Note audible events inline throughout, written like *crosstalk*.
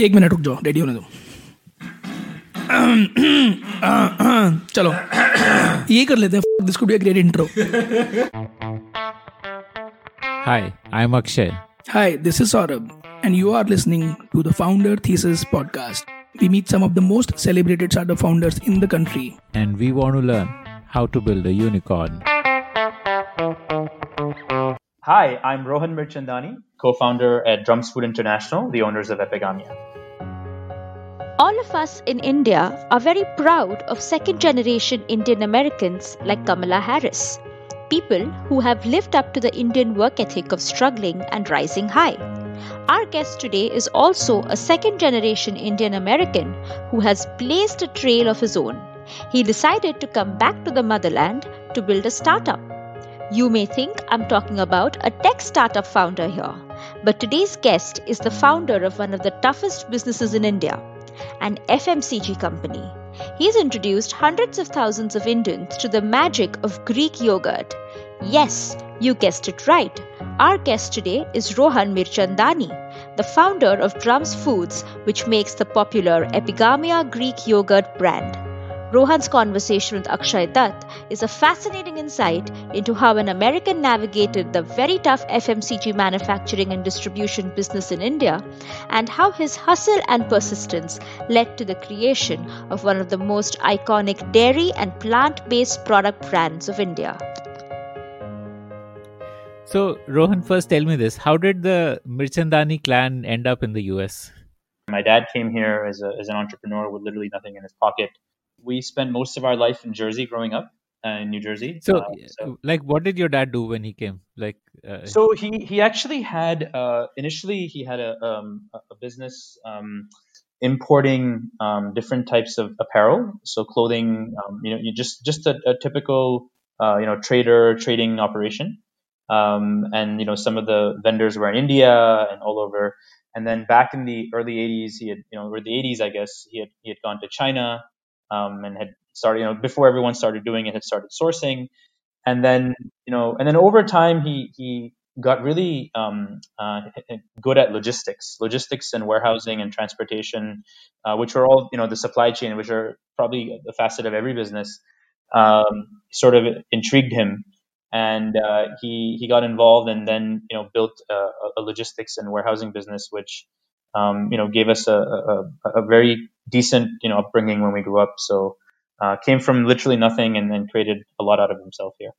एक मिनट रुक जाओ रेडी होने दो। चलो ये कर लेते हैं this be a great intro hi I am Akshay this is Saurabh and you are listening to the founder thesis podcast we meet some of the most celebrated startup founders in the country and we want to learn how to build a unicorn Hi, I'm Rohan Mirchandani, co founder at Drums Food International, the owners of Epigamia. All of us in India are very proud of second generation Indian Americans like Kamala Harris, people who have lived up to the Indian work ethic of struggling and rising high. Our guest today is also a second generation Indian American who has blazed a trail of his own. He decided to come back to the motherland to build a startup. You may think I'm talking about a tech startup founder here, but today's guest is the founder of one of the toughest businesses in India, an FMCG company. He's introduced hundreds of thousands of Indians to the magic of Greek yogurt. Yes, you guessed it right. Our guest today is Rohan Mirchandani, the founder of Drums Foods, which makes the popular Epigamia Greek yogurt brand. Rohan's conversation with Akshay Dutt is a fascinating insight into how an American navigated the very tough FMCG manufacturing and distribution business in India and how his hustle and persistence led to the creation of one of the most iconic dairy and plant based product brands of India. So, Rohan, first tell me this how did the Mirchandani clan end up in the US? My dad came here as, a, as an entrepreneur with literally nothing in his pocket. We spent most of our life in Jersey growing up. Uh, in New Jersey. So, Uh, so, like, what did your dad do when he came? Like, uh, so he he actually had uh, initially he had a um, a business um, importing um, different types of apparel, so clothing. Um, you know, you just just a, a typical uh, you know trader trading operation. Um, and you know some of the vendors were in India and all over. And then back in the early 80s, he had you know or the 80s, I guess he had he had gone to China um, and had started you know before everyone started doing it, had started sourcing. And then you know and then over time he he got really um, uh, good at logistics logistics and warehousing and transportation uh, which are all you know the supply chain which are probably the facet of every business um, sort of intrigued him. And uh, he he got involved and then you know built a, a logistics and warehousing business which um, you know gave us a, a, a very decent you know upbringing when we grew up so uh, came from literally nothing and then created a lot out of himself here.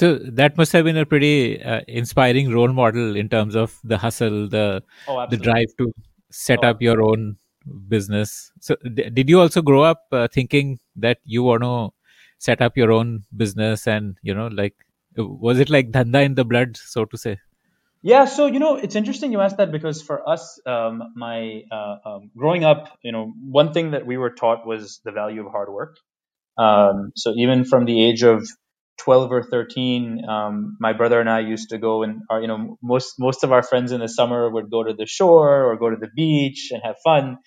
so that must have been a pretty uh, inspiring role model in terms of the hustle, the Oh, the drive to set Oh. up your own business. So, d- did you also grow up uh, thinking that you want to set up your own business and you know, like, was it like dhanda in the blood, so to say? Yeah, so you know, it's interesting you asked that because for us, um, my uh, um, growing up, you know, one thing that we were taught was the value of hard work. Um, so even from the age of 12 or 13, um, my brother and I used to go and, our, you know, most most of our friends in the summer would go to the shore or go to the beach and have fun,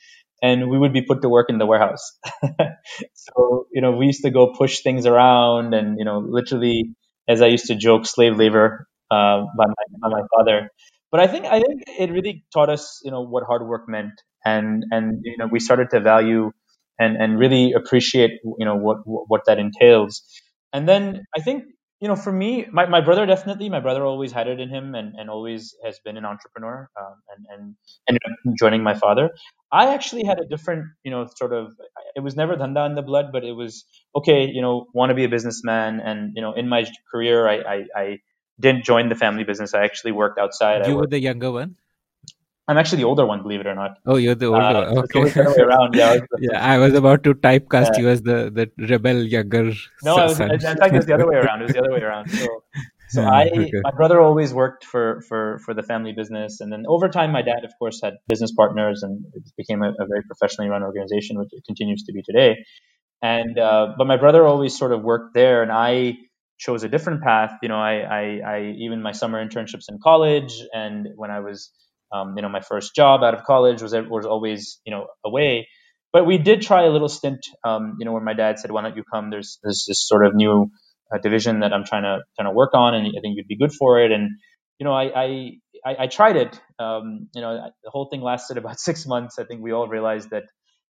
and we would be put to work in the warehouse. *laughs* so you know, we used to go push things around, and you know, literally, as I used to joke, slave labor uh, by my by my father. But I think I think it really taught us, you know, what hard work meant, and and you know, we started to value and and really appreciate, you know, what what that entails. And then I think, you know, for me, my, my brother definitely, my brother always had it in him and, and always has been an entrepreneur um, and, and ended joining my father. I actually had a different, you know, sort of, it was never dhanda in the blood, but it was, okay, you know, want to be a businessman. And, you know, in my career, I, I, I didn't join the family business. I actually worked outside. I You were the younger one. I'm actually the older one, believe it or not. Oh, you're the older Uh, one. so it's always Okay. way around. Yeah. I was the- *laughs* yeah, I was about to typecast Yeah. you as the the rebel younger. No, I was, in fact, it was the other way around. It was the other way around. So, *laughs* so Yeah, I, okay. my brother always worked for, for, for the family business. And then over time, my dad, of course, had business partners and it became a, a very professionally run organization, which it continues to be today. And, uh, but my brother always sort of worked there and I chose a different path. You know, I, I, I even my summer internships in college and when I was, um, you know, my first job out of college was, was always, you know, away. But we did try a little stint, um, you know, where my dad said, why don't you come? There's, there's this sort of new uh, division that I'm trying to, trying to work on and I think you'd be good for it. And, you know, I, I, I, tried it. Um, you know, the whole thing lasted *laughs* about six months. I think we all realized that,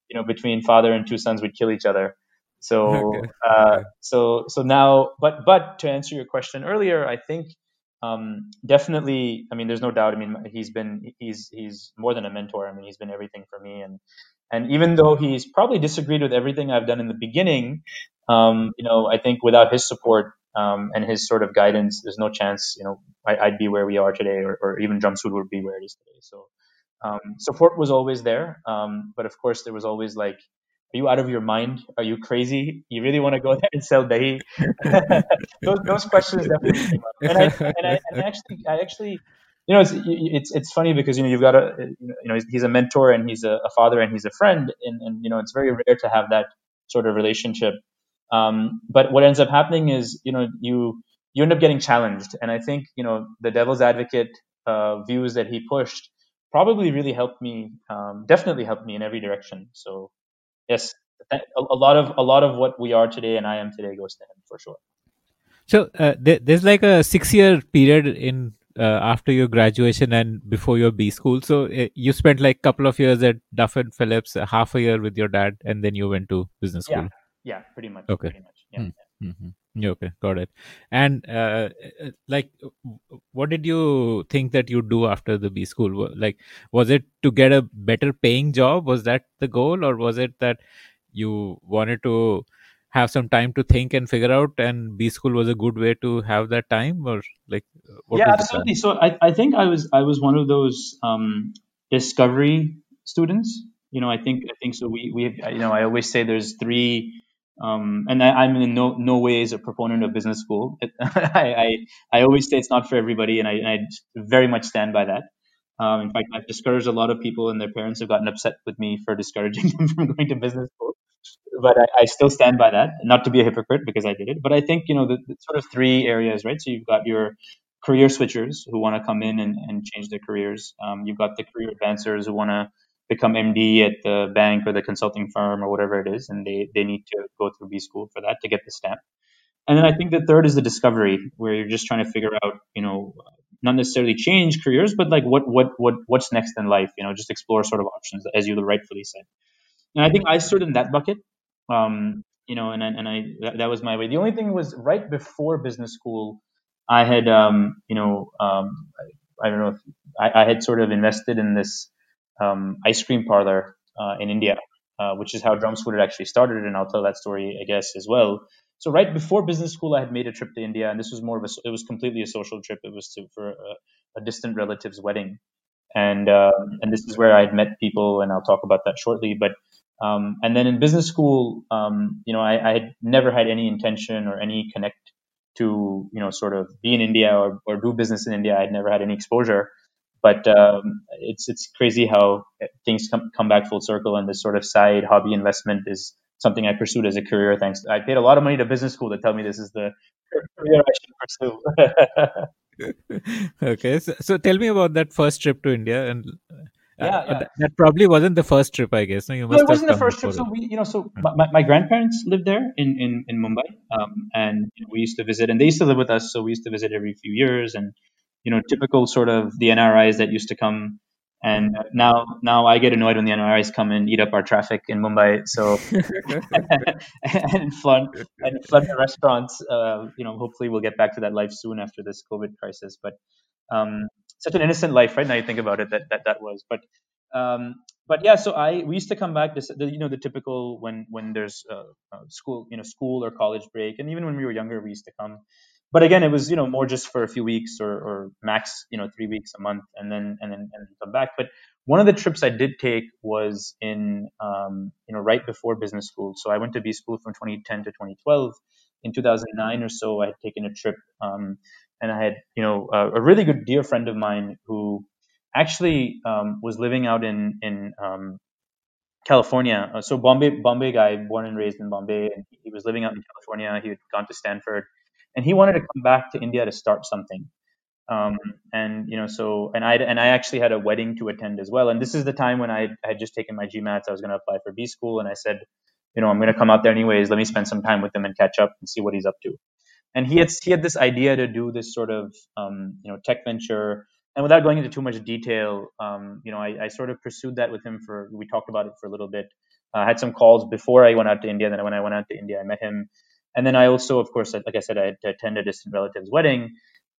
you know, between father and two sons, we'd kill each other. So, *laughs* Okay. uh, so, so now, but, but to answer your question earlier, I think um, definitely. I mean, there's no doubt. I mean, he's been, he's, he's more than a mentor. I mean, he's been everything for me. And, and even though he's probably disagreed with everything I've done in the beginning, um, you know, I think without his support um, and his sort of guidance, there's no chance, you know, I, I'd be where we are today, or, or even Drums Food would be where it is today. So um, support was always there, um, but of course there was always like, are you out of your mind? Are you crazy? You really want to go *laughs* there and sell dahi? *laughs* those, those questions definitely came up, and I, and I, and I actually, I actually, you know, it's, it's it's funny because you know you've got a, you know, he's, a mentor and he's a, a father and he's a friend, and, and you know it's very rare to have that sort of relationship. Um, but what ends up happening is, you know, you you end up getting challenged, and I think you know the devil's advocate uh, views that he pushed probably really helped me, um, definitely helped me in every direction. So yes, a, a lot of a lot of what we are today and I am today goes to him for sure. So uh, there, there's like a six-year period in uh, after your graduation and before your B school. So uh, you spent like a couple of years at Duff and Phelps, uh, half a year with your dad, and then you went to business school. Yeah, yeah pretty much. Okay. Pretty much. Yeah. Hmm. hmm Yeah, okay, got it. And uh, uh, like, what did you think that you'd do after the B school? Like, was it to get a better paying job? Was that the goal, or was it that you wanted to have some time to think and figure out, and B school was a good way to have that time, or like, what yeah, was the plan? absolutely. So I, I think I was I was one of those um, discovery students. You know, I think I think so. We we have, you know I always say there's three, um, and I, I'm in no no ways a proponent of business school. *laughs* I, I I always say it's not for everybody, and I, and I very much stand by that. Um, in fact, I've discouraged a lot of people, and their parents have gotten upset with me for *laughs* discouraging them from going to business school. But I, I still stand by that, not to be a hypocrite because I did it. But I think you know the, the sort of three areas, right? So you've got your career switchers who want to come in and, and change their careers. Um, you've got the career advancers who want to become MD at the bank or the consulting firm or whatever it is, and they, they need to go through B school for that to get the stamp. And then I think the third is the discovery, where you're just trying to figure out, you know, not necessarily change careers, but like what what what what's next in life, you know, just explore sort of options, as you rightfully said. And I think I stood in that bucket, um, you know, and and I that, that was my way. The only thing was right before business school, I had, um, you know, um, I, I don't know, if I, I had sort of invested in this um, ice cream parlor uh, in India, uh, which is how Drums Food had actually started, and I'll tell that story, I guess, as well. So right before business school, I had made a trip to India, and this was more of a, it was completely a social trip. It was to, for a, a distant relative's wedding, and uh, and this is where I had met people, and I'll talk about that shortly. But um, and then in business school, um, you know, I, I had never had any intention or any connect to you know sort of be in India or, or do business in India. I had never had any exposure, but um, it's it's crazy how things come come back full circle, and this sort of side hobby investment is something I pursued as a career. Thanks, I paid a lot of money to business school to tell me this is the career I should pursue. *laughs* okay, so, so tell me about that first trip to India, and uh, Yeah, yeah. that, that probably wasn't the first trip, I guess. No, you No, it wasn't the first trip. before So we, you know, so my, my grandparents lived there in in, in Mumbai, um, and you know, we used to visit, and they used to live with us, so we used to visit every few years, and you know, typical sort of the NRIs that used to come. And now, now I get annoyed when the NRIs come and eat up our traffic in Mumbai. So *laughs* *laughs* and flood and flood the restaurants. Uh, you know, hopefully we'll get back to that life soon after this COVID crisis. But um, such an innocent life, right? Now you think about it, that that that was. But um, but yeah, so I we used to come back. This, the, you know, the typical when when there's uh, uh, school, you know, school or college break, and even when we were younger, we used to come. But again, it was you know more just for a few weeks or, or max you know three weeks a month, and then and then and come back. But one of the trips I did take was in um, you know right before business school. So I went to B school from 2010 to 2012. In 2009 or so, I had taken a trip, um, and I had you know a, a really good dear friend of mine who actually um, was living out in in um, California. Uh, so Bombay Bombay guy, born and raised in Bombay, and he was living out in California. He had gone to Stanford, and he wanted to come back to India to start something. Um, and you know, so and I and I actually had a wedding to attend as well. And this is the time when I, had just taken my GMATs. I was going to apply for B school, and I said, you know, I'm going to come out there anyways. Let me spend some time with him and catch up and see what he's up to. And he had he had this idea to do this sort of um, you know tech venture and without going into too much detail, um, you know, I, I, sort of pursued that with him for. We talked about it for a little bit. I had some calls before I went out to India. Then when I went out to India, I met him, and then I also, of course, like I said, I had to attend a distant relative's wedding.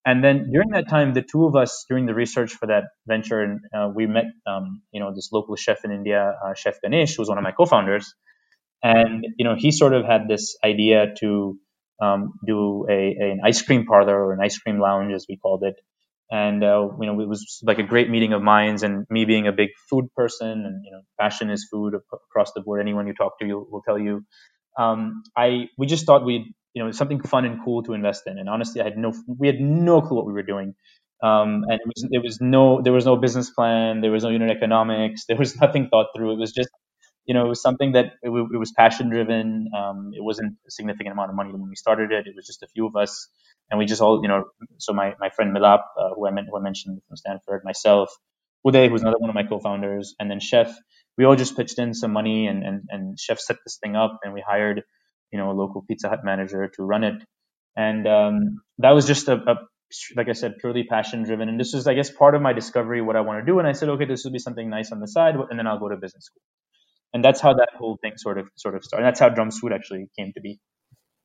And then during that time, the two of us, during the research for that venture, and uh, we met, um, you know, this local chef in India, uh, Chef Ganesh, who was one of my co-founders, and you know, he sort of had this idea to um, do a, a, an ice cream parlor or an ice cream lounge, as we called it, and uh, you know it was like a great meeting of minds and me being a big food person and you know passion is food across the board. Anyone you talk to will tell you um, i we just thought we'd you know something fun and cool to invest in. And honestly i had no we had no clue what we were doing. Um, and it was, it was no there was no business plan. There was no unit economics. *laughs* There was nothing thought through. It was just you know, it was something that it, it was passion driven. Um, it wasn't a significant amount of money when we started it. It was just a few of us, and we just all, you know, so my, my friend Milap, uh, who I who I mentioned from Stanford, myself, Uday, who's another one of my co-founders, and then Chef, we all just pitched in some money, and and and Chef set this thing up, and we hired, you know, a local Pizza Hut manager to run it, and um, that was just a, a like I said, purely passion driven. And this was, I guess, part of my discovery, what I want to do. And I said, okay, this will be something nice on the side, and then I'll go to business school and that's how that whole thing sort of sort of started. And that's how Drumsfood actually came to be.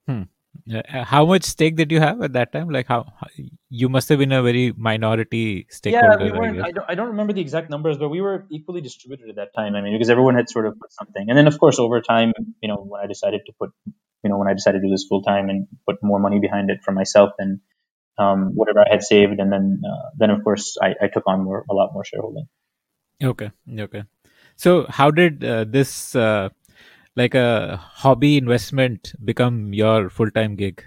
Hmm. Uh, how much stake did you have at that time? Like how, how you must have been a very minority stakeholder. Yeah, we weren't. I, I, don't, I don't remember the exact numbers, but we were equally distributed at that time. I mean, because everyone had sort of put something, and then of course over time, you know, when I decided to put, you know, when I decided to do this full time and put more money behind it for myself and um, whatever I had saved, and then uh, then of course I, I took on more a lot more shareholding. Okay. Okay. So, how did uh, this, uh, like a hobby investment, become your full time gig?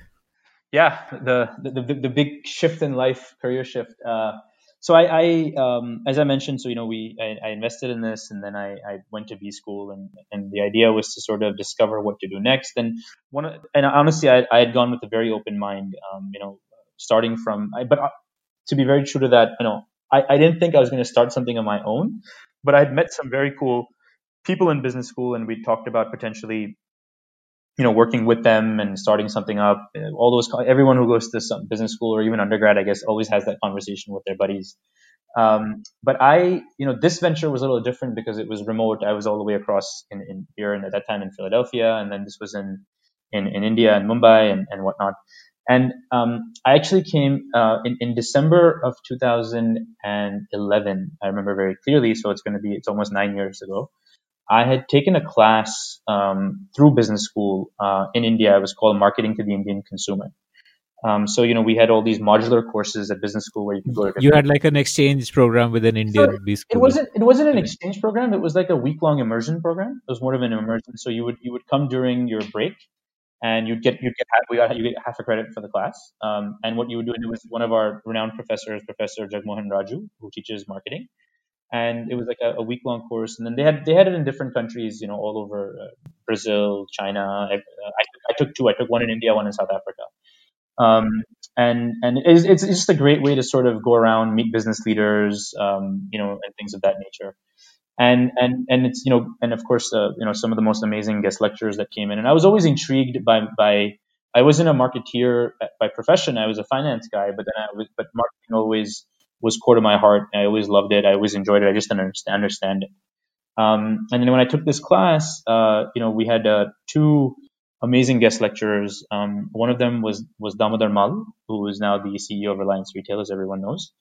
Yeah, the, the the big shift in life, career shift. Uh, so I, I um, as I mentioned, so you know, we I, I, invested in this, and then I, I went to B school, and and the idea was to sort of discover what to do next. And one, and honestly, I, I had gone with a very open mind. Um, you know, starting from, I, but uh, to be very true to that, you know, I, I didn't think I was going to start something on my own but I had met some very cool people in business school, and we talked about potentially, you know, working with them and starting something up. All those, everyone who goes to some business school or even undergrad, I guess, always has that conversation with their buddies. Um, but I, you know, this venture was a little different because it was remote. I was all the way across in, in here and at that time in Philadelphia, and then this was in in, in India and Mumbai and, and whatnot. And um, I actually came uh, in, in December of 2011. I remember very clearly. So it's going to be, it's almost nine years ago. I had taken a class um, through business school uh, in India. It was called Marketing to the Indian Consumer. Um, so you know, we had all these modular courses at business school where you could go. To you had like an exchange program with an Indian so. It wasn't. It wasn't an exchange program. It was like a week long immersion program. It was more of an immersion. So you would you would come during your break, and you'd get you'd get we got you get half a credit for the class. Um, and what you would do it was one of our renowned professors, Professor Jagmohan Raju, who teaches marketing, and it was like a, a week long course. And then they had they had it in different countries, you know, all over uh, Brazil, China. I, I, I, took two. I took one in India, one in South Africa. Um, and and it's, it's just a great way to sort of go around, meet business leaders, um, you know, and things of that nature and and and it's you know and of course uh, you know some of the most amazing guest lecturers that came in and i was always intrigued by by i wasn't a marketeer by profession i was a finance guy but then i was but marketing always was core to my heart. I always loved it. I always enjoyed it. I just didn't understand, it. Um, and then when i took this class uh, you know we had uh, two amazing guest lecturers. Um, one of them was was Damodar Mall who is now the ceo of reliance retail as everyone knows.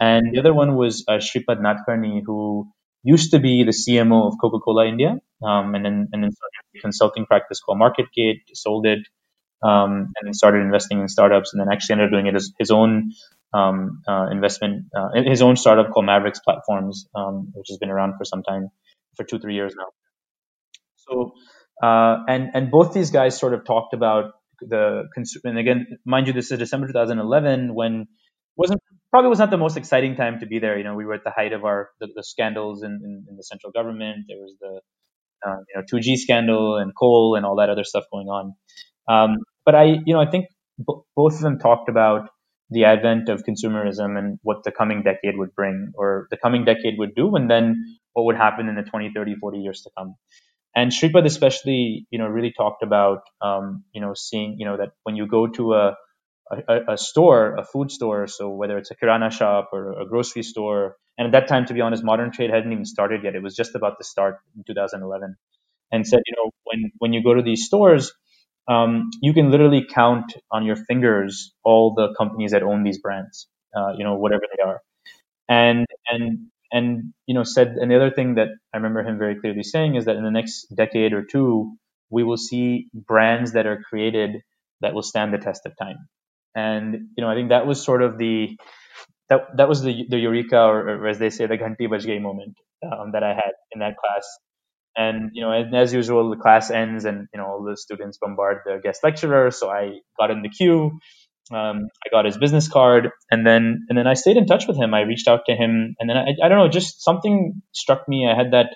And the other one was uh, Shripad Nadkarni, who used to be the CMO of Coca-Cola India, um, and then and then started a consulting practice called MarketGate, sold it, um, and then started investing in startups, and then actually ended up doing it as his own um, uh, investment, uh, his own startup called Mavericks Platforms, um, which has been around for some time, for two three years now. So, uh, and and both these guys sort of talked about the consumer, and again, mind you, this is December 2011 when wasn't probably was not the most exciting time to be there. You know, we were at the height of our the, the scandals in, in, in, the central government. There was the uh, you know 2G scandal and coal and all that other stuff going on. Um, but I you know I think b- both of them talked about the advent of consumerism and what the coming decade would bring or the coming decade would do and then what would happen in the 20 30 40 years to come and Shripad especially you know really talked about um, you know seeing you know that when you go to a a, a, store, a food store. So whether it's a kirana shop or a grocery store, and at that time, to be honest, modern trade hadn't even started yet. It was just about to start in 2011, and said, you know, when when you go to these stores, um, you can literally count on your fingers all the companies that own these brands, uh, you know, whatever they are, and and and you know said and the other thing that I remember him very clearly saying is that in the next decade or two, we will see brands that are created that will stand the test of time. And you know, I think that was sort of the that that was the the eureka, or, or as they say, the ghanti baj moment um, that I had in that class. And you know, as usual, the class ends, and you know, all the students bombard the guest lecturer. So I got in the queue. Um, I got his business card, and then and then I stayed in touch with him. I reached out to him, and then I, I don't know, just something struck me. I had that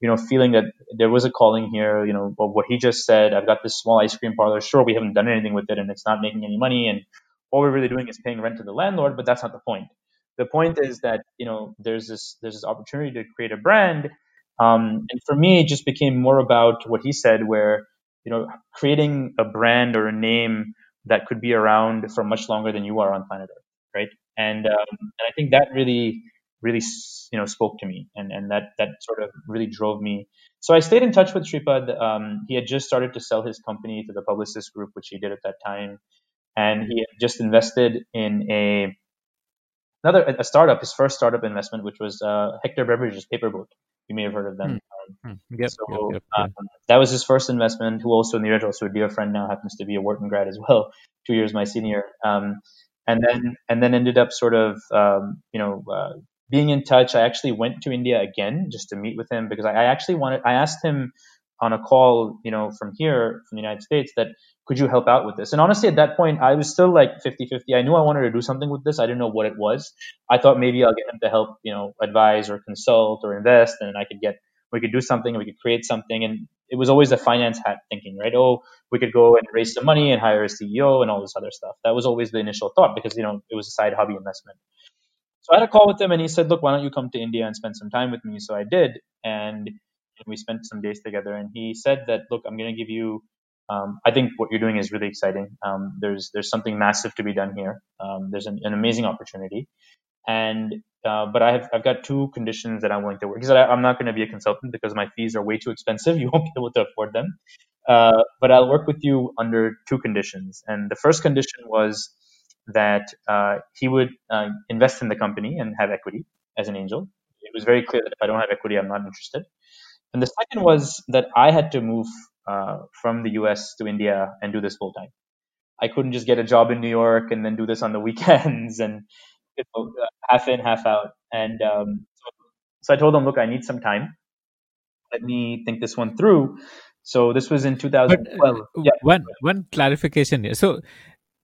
you know feeling that there was a calling here. You know, what he just said. I've got this small ice cream parlor. Sure, we haven't done anything with it, and it's not making any money, and all we're really doing is paying rent to the landlord. But that's not the point. The point is that you know there's this there's this opportunity to create a brand um, and for me, it just became more about what he said, where you know creating a brand or a name that could be around for much longer than you are on planet Earth, right? And um, and I think that really really you know spoke to me, and and that that sort of really drove me. So I stayed in touch with Shripad. Um, he had just started to sell his company to the Publicis Group, which he did at that time, and he had just invested in a another a startup, his first startup investment, which was uh, Hector Beverages Paperboat. You may have heard of them. Mm. Um, yep, so yep, yep, um, that was his first investment. Who also Neeraj, also a dear friend now, happens to be a Wharton grad as well, *laughs* two years my senior. Um, and then and then ended up sort of um, you know uh, being in touch. I actually went to India again just to meet with him because I, I actually wanted. I asked him on a call, you know, from here from the United States that could you help out with this? And honestly, at that point, I was still like 50 50. I knew I wanted to do something with this. I didn't know what it was. I thought maybe I'll get him to help, you know, advise or consult or invest, and I could get, we could do something, we could create something. And it was always the finance hat thinking, right? Oh, we could go and raise some money and hire a CEO and all this other stuff. That was always the initial thought because, you know, it was a side hobby investment. So I had a call with him and he said, look, why don't you come to India and spend some time with me? So I did. And we spent some days together. And he said that, look, I'm going to give you um, I think what you're doing is really exciting. Um, there's there's something massive to be done here. Um, there's an, an, amazing opportunity, and uh, but I have I've got two conditions that I'm willing to work. Said I, am not going to be a consultant because my fees are way too expensive. *laughs* You won't be able to afford them. Uh, but I'll work with you under two conditions. And the first condition was that uh, he would uh, invest in the company and have equity as an angel. It was very clear that if I don't have equity, I'm not interested. And the second was that I had to move uh, from the US to India and do this full time. I couldn't just get a job in New York and then do this on the *laughs* weekends and you know, half in, half out. And um, so, I told them, look, I need some time. Let me think this one through. So this was in 2012. But, uh, yeah. One one clarification here. So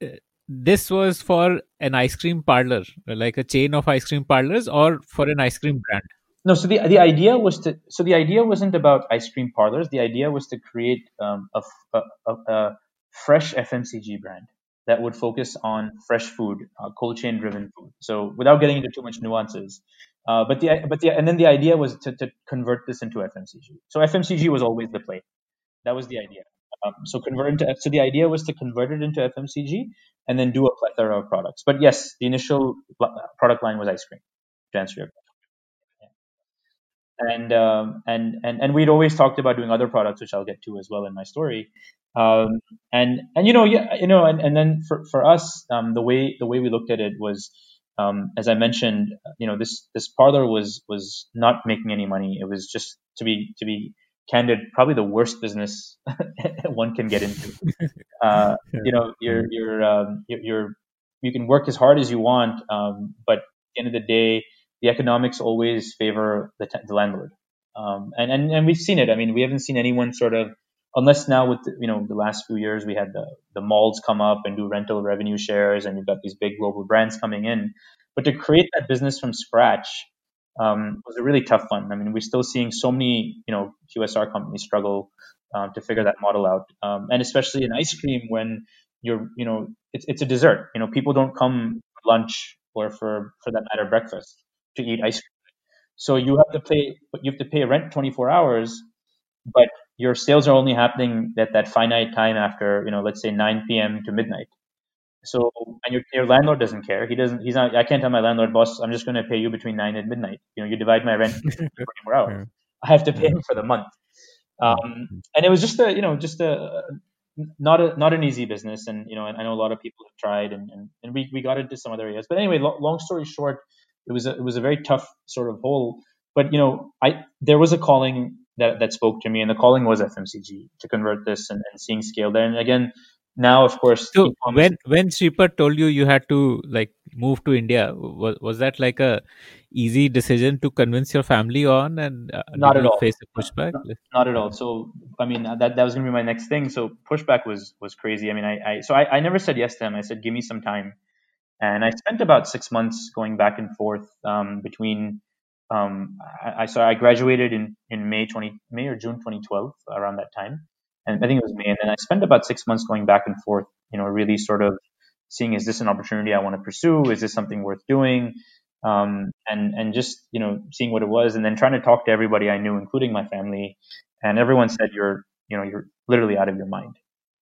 uh, this was for an ice cream parlor, like a chain of ice cream parlors, or for an ice cream brand. No, so the the idea was to so the idea wasn't about ice cream parlors. The idea was to create um, a, a, a, fresh FMCG brand that would focus on fresh food, uh, cold chain driven food. So without getting into too much nuances, uh, but the but the and then the idea was to, to convert this into FMCG. So FMCG was always the play. That was the idea. Um, so convert into so the idea was to convert it into FMCG and then do a plethora of products. But yes, the initial product line was ice cream. To answer your question and um, and and and we'd always talked about doing other products, which I'll get to as well in my story. Um, and and you know yeah you know and, and then for for us um, the way the way we looked at it was um, as I mentioned you know this this parlor was was not making any money. It was just to be to be candid, probably the worst business *laughs* one can get into. *laughs* Uh, you know you're you're, um, you're, you're you can work as hard as you want, um, but at the end of the day the economics always favor the, the landlord. Um, and, and, and we've seen it. I mean, we haven't seen anyone sort of, unless now with, the, you know, the last few years, we had the, the malls come up and do rental revenue shares and you've got these big global brands coming in. But to create that business from scratch um, was a really tough one. I mean, we're still seeing so many, you know, QSR companies struggle um, to figure that model out. Um, and especially in ice cream when you're, you know, it's, it's a dessert. You know, people don't come for lunch or for, for that matter, breakfast to eat ice cream. So you have to pay you have to pay rent 24 hours, but your sales are only happening at that finite time after you know let's say 9 p.m. to midnight. So and your your landlord doesn't care. He doesn't. He's not. I can't tell my landlord, boss, I'm just going to pay you between nine and midnight. You know, you divide my rent *laughs* 24 hours. I have to pay him for the month. Um, and it was just a, you know, just a not a not an easy business. And you know, and I know a lot of people have tried, and and, and we we got into some other areas. But anyway, lo- long story short, it was a, it was a very tough sort of hole. But you know, I there was a calling that that spoke to me, and the calling was FMCG to convert this and, and seeing scale there. And again, now of course so when when Shripad told you you had to like move to India, was was that like a easy decision to convince your family on and uh, not at all face a pushback? Not, not, at all. So I mean that that was gonna be my next thing. So pushback was was crazy. I mean I, I so I, I never said yes to him. I said give me some time, and I spent about six months going back and forth um, between. Um, I, I so I graduated in in May twenty May or June twenty twelve around that time and I think it was May. And then I spent about six months going back and forth, you know, really sort of seeing is this an opportunity I want to pursue? Is this something worth doing? Um, and and just you know seeing what it was, and then trying to talk to everybody I knew, including my family, and everyone said you're you know you're literally out of your mind.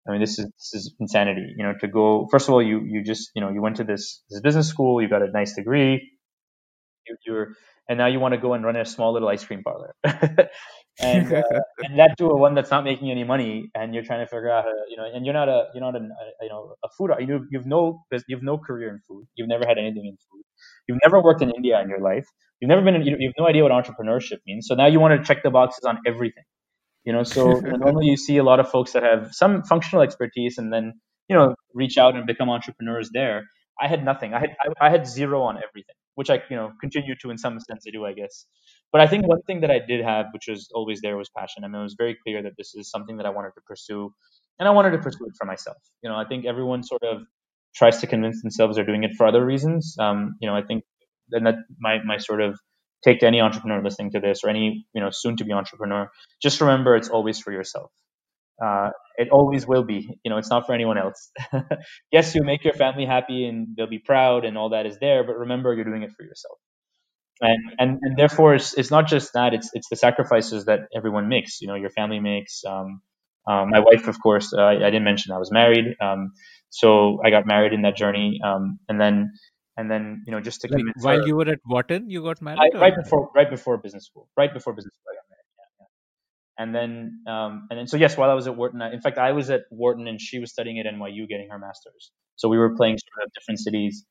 I mean, this is this is insanity. You know, to go first of all, you you just you know you went to this this business school, you got a nice degree, you, you're and now you want to go and run a small little ice cream parlor. *laughs* and uh, *laughs* and that to a one that's not making any money, and you're trying to figure out how to, you know, and you're not a you're not an, a, you know a food you you've no you've no career in food, you've never had anything in food, you've never worked in India in your life, you've never been in, you have no idea what entrepreneurship means. So now you want to check the boxes on everything, you know. So *laughs* normally you see a lot of folks that have some functional expertise and then you know reach out and become entrepreneurs there. I had nothing. I had I, I had zero on everything, which I you know continue to in some sense I do I guess. But I think one thing that I did have, which was always there, was passion. I mean, it was very clear that this is something that I wanted to pursue, and I wanted to pursue it for myself. You know, I think everyone sort of tries to convince themselves they're doing it for other reasons. Um, you know, I think and that my my sort of take to any entrepreneur listening to this or any you know soon to be entrepreneur, just remember it's always for yourself. Uh, it always will be. You know, it's not for anyone else. *laughs* yes, you make your family happy and they'll be proud and all that is there, but remember you're doing it for yourself and and, and therefore it's, it's not just that it's it's the sacrifices that everyone makes you know your family makes um, um, my wife of course uh, I, I, didn't mention i was married um, so i got married in that journey um, and then and then you know just to like while her, you were at wharton you got married I, right before right before business school right before business school i got married yeah, yeah. and then um, and then so yes while i was at wharton I, in fact i was at wharton and she was studying at nyu getting her master's so we were playing sort of different cities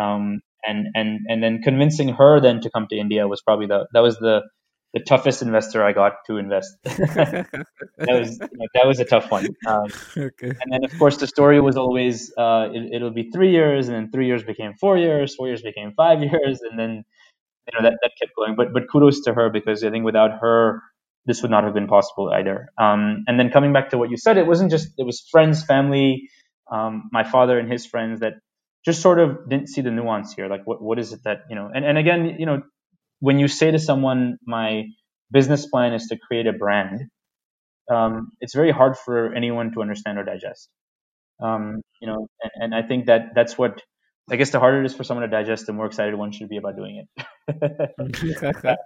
um, and and and then convincing her then to come to India was probably the that was the the toughest investor I got to invest. *laughs* that was you know, that was a tough one. Um, okay. And then of course the story was always uh, it, will be three years, and then three years became four years, four years became five years, and then you know that, that kept going. But but kudos to her because I think without her this would not have been possible either. Um, and then coming back to what you said, it wasn't just it was friends, family, um, my father and his friends that just sort of didn't see the nuance here. Like, what, what is it that, you know, and, and again, you know, when you say to someone, my business plan is to create a brand, um, it's very hard for anyone to understand or digest. Um, you know, and, and I think that that's what, I guess the harder it is for someone to digest, the more excited one should be about doing it. *laughs*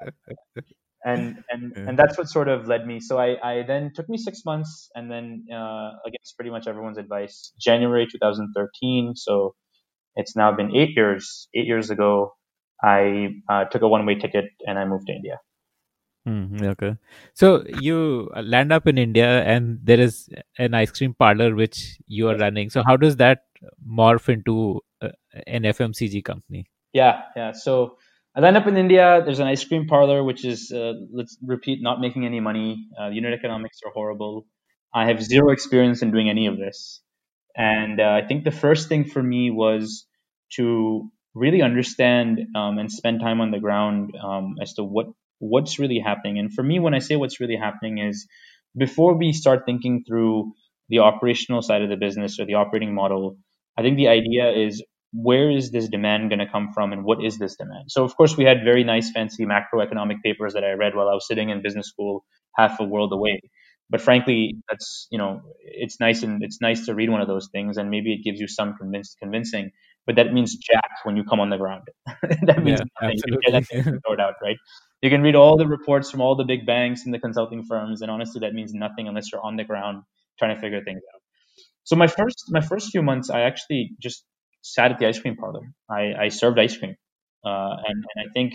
and and and that's what sort of led me. So I, I then took me six months, and then uh, against pretty much everyone's advice, January 2013. So it's now been eight years. Eight years ago, I uh, took a one-way ticket and I moved to India. Mm, okay, so you land up in India, and there is an ice cream parlor which you are running. So how does that morph into uh, an FMCG company? Yeah, yeah. So I land up in India. There's an ice cream parlor which is, uh, let's repeat, not making any money. Uh, unit economics are horrible. I have zero experience in doing any of this. And uh, I think the first thing for me was to really understand um, and spend time on the ground um, as to what what's really happening. And for me, when I say what's really happening is before we start thinking through the operational side of the business or the operating model, I think the idea is where is this demand going to come from and what is this demand? So, of course, we had very nice, fancy macroeconomic papers that I read while I was sitting in business school half a world away but frankly that's you know it's nice and it's nice to read one of those things and maybe it gives you some convinced convincing but that means jack when you come on the ground. *laughs* That means yeah, nothing. You get that sort out right? You can read all the reports from all the big banks and the consulting firms and honestly that means nothing unless you're on the ground trying to figure things out. So my first my first few months, I actually just sat at the ice cream parlor. I, I served ice cream, uh, and and I think,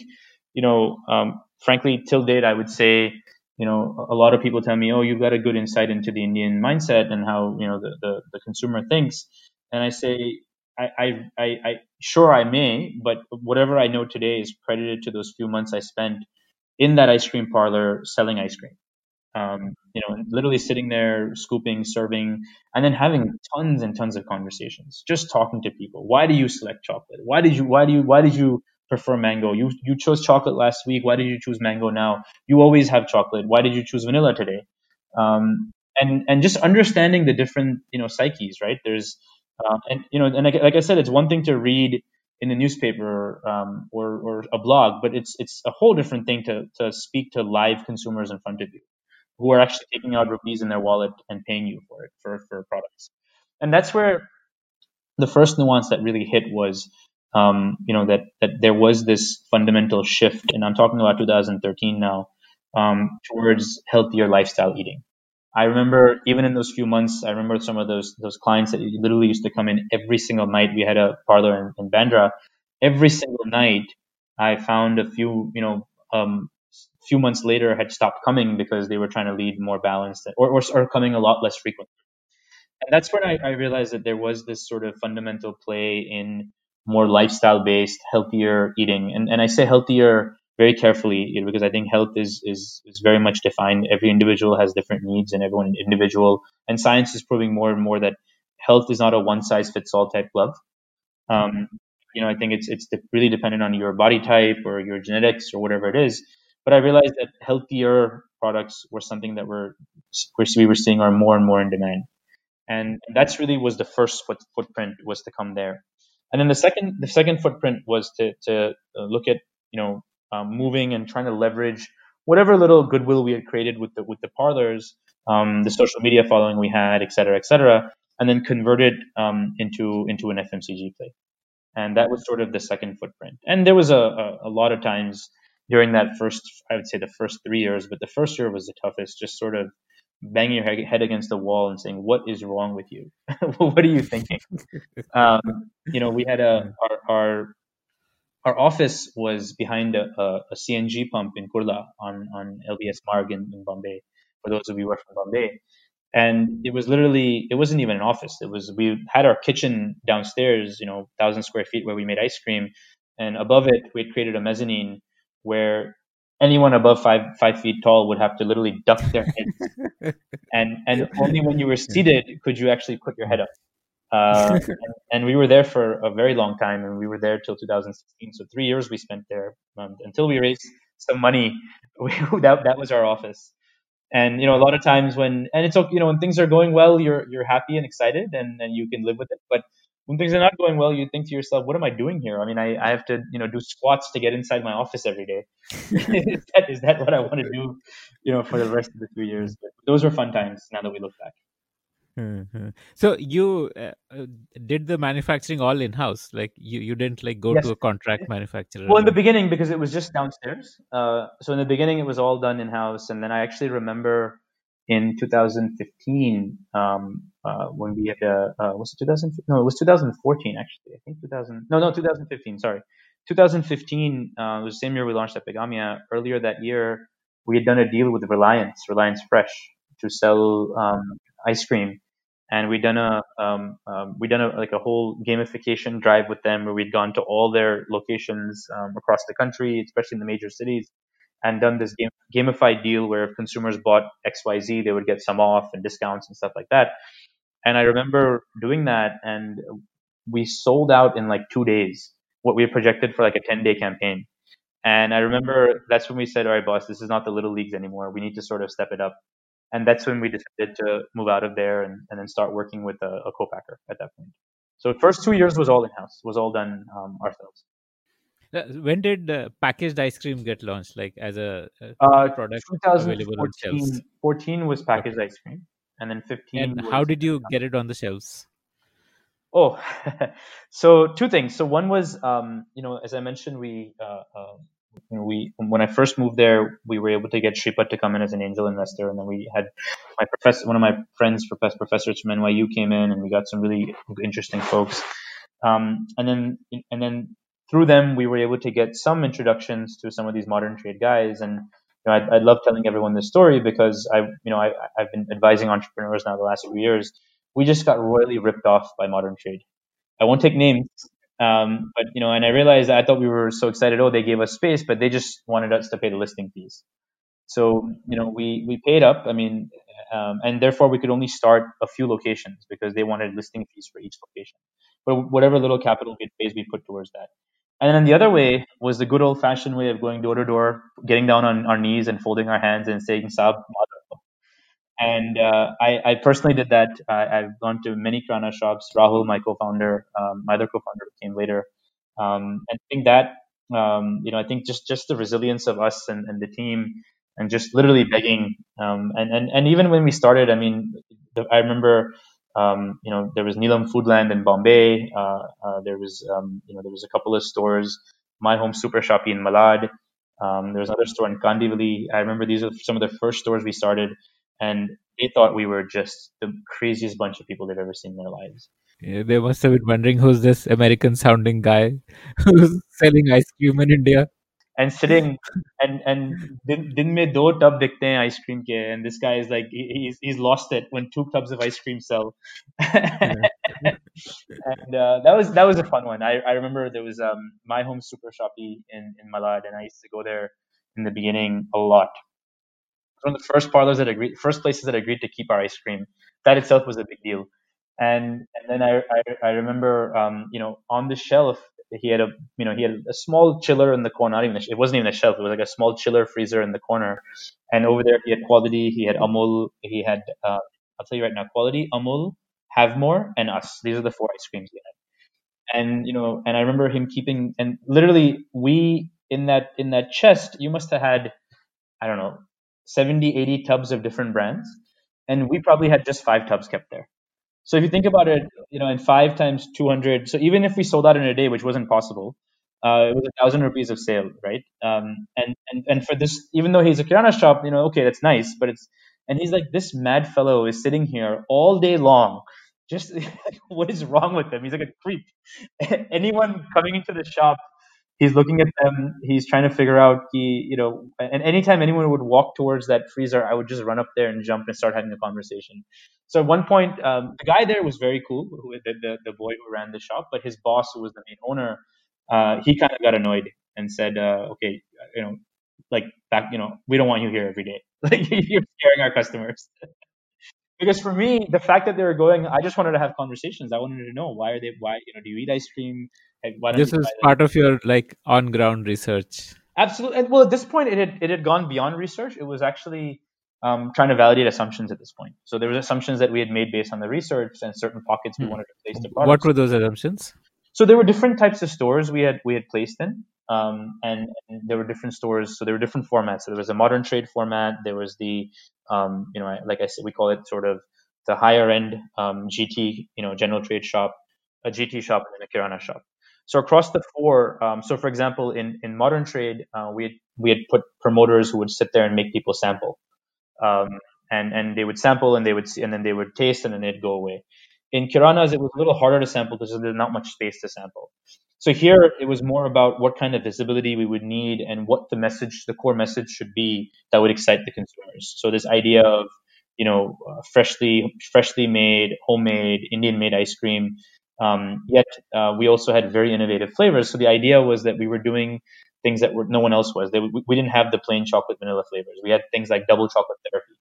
you know, um, frankly, till date, I would say, you know, a lot of people tell me, oh, you've got a good insight into the Indian mindset and how you know the the, the consumer thinks, and I say. I, I, I, sure I may, but whatever I know today is credited to those few months I spent in that ice cream parlor selling ice cream um, you know, literally sitting there, scooping, serving, and then having tons and tons of conversations, just talking to people. Why do you select chocolate? Why did you? Why do you? Why did you prefer mango? You you chose chocolate last week. Why did you choose mango now? You always have chocolate. Why did you choose vanilla today? Um, and and just understanding the different you know psyches, right? There's uh, and you know, and like, like I said, it's one thing to read in the newspaper um, or, or a blog, but it's it's a whole different thing to to speak to live consumers in front of you who are actually taking out rupees in their wallet and paying you for it for, for products. And that's where the first nuance that really hit was, um, you know, that that there was this fundamental shift, and I'm talking about 2013 now, um, towards healthier lifestyle eating. I remember even in those few months, I remember some of those those clients that literally used to come in every single night. We had a parlor in, in Bandra. Every single night, I found a few, you know, um, few months later had stopped coming because they were trying to lead more balanced or, or, or coming a lot less frequently. And that's when I, I realized that there was this sort of fundamental play in more lifestyle based, healthier eating. And, and I say healthier very carefully you know, because I think health is, is, is very much defined. Every individual has different needs and everyone individual. And science is proving more and more that health is not a one size fits all type glove. Um, you know, I think it's it's really dependent on your body type or your genetics or whatever it is. But I realized that healthier products were something that we're, we were seeing are more and more in demand. And that's really was the first foot, footprint was to come there. And then the second, the second footprint was to, to uh, look at, you know, um, moving and trying to leverage whatever little goodwill we had created with the, with the parlors, um, the social media following we had, et cetera, et cetera, and then convert it um, into, into an FMCG play. And that was sort of the second footprint. And there was a, a, a lot of times during that first, I would say the first three years, but the first year was the toughest, just sort of banging your head against the wall and saying, what is wrong with you? *laughs* what are you thinking? *laughs* um, you know, we had a, our, our, our office was behind a, a, a, CNG pump in Kurla on, on LBS Marg in, in Bombay, for those of you who are from Bombay. And it was literally, it wasn't even an office. It was, we had our kitchen downstairs, you know, thousand square feet where we made ice cream. And above it, we had created a mezzanine where anyone above five five feet tall would have to literally duck their *laughs* head, and and only when you were seated could you actually put your head up. Uh, and, *laughs* and, we were there for a very long time, and we were there till 2016. So three years we spent there um, until we raised some money. *laughs* We, that that was our office. And you know, a lot of times when and it's okay, you know, when things are going well, you're you're happy and excited, and and you can live with it. But when things are not going well, you think to yourself, what am I doing here? I mean, I, I have to, you know, do squats to get inside my office every day. *laughs* is, that, is that what I want to do, you know, for the rest of the two years? But those were fun times now that we look back. Mm-hmm. *laughs* So you uh, uh, did the manufacturing all in house, like you, you didn't like go yes. to a contract manufacturer. Well, in the beginning, because it was just downstairs. Uh, so in the beginning, it was all done in house, and then I actually remember in 2015 um, uh, when we had a uh, was it 2000 no it was 2014 actually I think 2000 no no 2015 sorry 2015 uh, was the same year we launched Epigamia earlier that year we had done a deal with Reliance Reliance Fresh to sell um, ice cream and we'd done a um, um, we'd done a, like a whole gamification drive with them where we'd gone to all their locations um, across the country especially in the major cities and done this game, gamified deal where if consumers bought XYZ, they would get some off and discounts and stuff like that. And I remember doing that and we sold out in like two days what we projected for like a 10 day campaign. And I remember that's when we said, all right, boss, this is not the little leagues anymore. We need to sort of step it up. And that's when we decided to move out of there and, and then start working with a, a co-packer at that point. So first two years was all in house, was all done um, ourselves. Uh, when did uh, packaged ice cream get launched, like as a, a uh, product available on shelves? 14 was packaged okay. ice cream, and then 15. And how did you get it on the shelves? Oh, *laughs* so two things. So one was, um, you know, as I mentioned, we uh, uh, we when I first moved there, we were able to get Shripad to come in as an angel investor, and then we had my professor, one of my friends, professor, professors from NYU came in, and we got some really interesting folks. Um, and then and then through them, we were able to get some introductions to some of these modern trade guys, and you know, I, I love telling everyone this story because I, you know, I, I've been advising entrepreneurs now the last few years. We just got royally ripped off by modern trade. I won't take names, um, but you know, and I realized I thought we were so excited. Oh, they gave us space, but they just wanted us to pay the listing fees. So you know, we we paid up. I mean, um, and therefore we could only start a few locations because they wanted listing fees for each location. But whatever little capital we we put towards that. And then the other way was the good old fashioned way of going door to door, getting down on our knees and folding our hands and saying Sab and uh, I, I, personally did that. I, have gone to many Kirana shops. Rahul, my co-founder, um, my other co-founder came later. Um, and I think that, um, you know, I think just, just the resilience of us and, and the team and just literally begging. Um, and, and, and even when we started, I mean, the, I remember, um, you know, there was Neelam Foodland in Bombay. Uh, uh, there was, um, you know, there was a couple of stores, My Home Super Shoppy in Malad. there was another store in Kandivali. I remember these are some of the first stores we started and they thought we were just the craziest bunch of people they've ever seen in their lives. Yeah, they must have been wondering who's this American sounding guy who's selling ice cream in India. And sitting and and din, din mein do tub dikhte hain ice cream ke and this guy is like he, he's he's lost it when two tubs of ice cream sell. *laughs* and uh, that was that was a fun one. I, I remember there was um my home super shoppy in in Malad and I used to go there in the beginning a lot one of the first parlors that agreed, first places that agreed to keep our ice cream. That itself was a big deal. And and then I I, I remember um, you know on the shelf he had a you know he had a small chiller in the corner. Not even a, it wasn't even a shelf. It was like a small chiller freezer in the corner. And over there he had Kwality. He had Amul. He had uh, I'll tell you right now Kwality Amul, Havmor, and us. These are the four ice creams he had. And you know and I remember him keeping and literally we in that in that chest you must have had I don't know 70, 80 tubs of different brands. And we probably had just five tubs kept there. So if you think about it, you know, in five times 200, so even if we sold out in a day, which wasn't possible, uh, it was a thousand rupees of sale, right? Um, and, and, and for this, even though he's a kirana shop, you know, okay, that's nice, but it's, and he's like, this mad fellow is sitting here all day long. Just *laughs* what is wrong with him? He's like a creep. *laughs* Anyone coming into the shop he's looking at them. He's trying to figure out he, you know, and anytime anyone would walk towards that freezer, I would just run up there and jump and start having a conversation. So at one point, um, the guy there was very cool, who, the, the, the boy who ran the shop, but his boss, who was the main owner, uh, he kind of got annoyed and said, uh, okay, you know, like back, you know, we don't want you here every day. *laughs* Like you're scaring our customers. *laughs* because for me, the fact that they were going, I just wanted to have conversations. I wanted to know why are they, why, you know, do you eat ice cream? This is part of your like on ground research. Absolutely. And, well, at this point, it had it had gone beyond research. It was actually um, trying to validate assumptions at this point. So there were assumptions that we had made based on the research and certain pockets we hmm. wanted to place the products. What were those assumptions? So there were different types of stores we had we had placed in, um, and, and, there were different stores. So there were different formats. So there was a modern trade format. There was the um, you know like I said, we call it sort of the higher end um, GT you know general trade shop, a GT shop, and then a Kirana shop. So across the four, um, so for example, in, in modern trade, uh, we had, we had put promoters who would sit there and make people sample, um, and and they would sample and they would and then they would taste and then they'd go away. In Kiranas, it was a little harder to sample because there's not much space to sample. So here, it was more about what kind of visibility we would need and what the message, the core message, should be that would excite the consumers. So this idea of you know, uh, freshly freshly made, homemade, Indian made ice cream um, yet uh, we also had very innovative flavors. So the idea was that we were doing things that were, no one else was. They, we, didn't have the plain chocolate vanilla flavors. We had things like double chocolate therapy,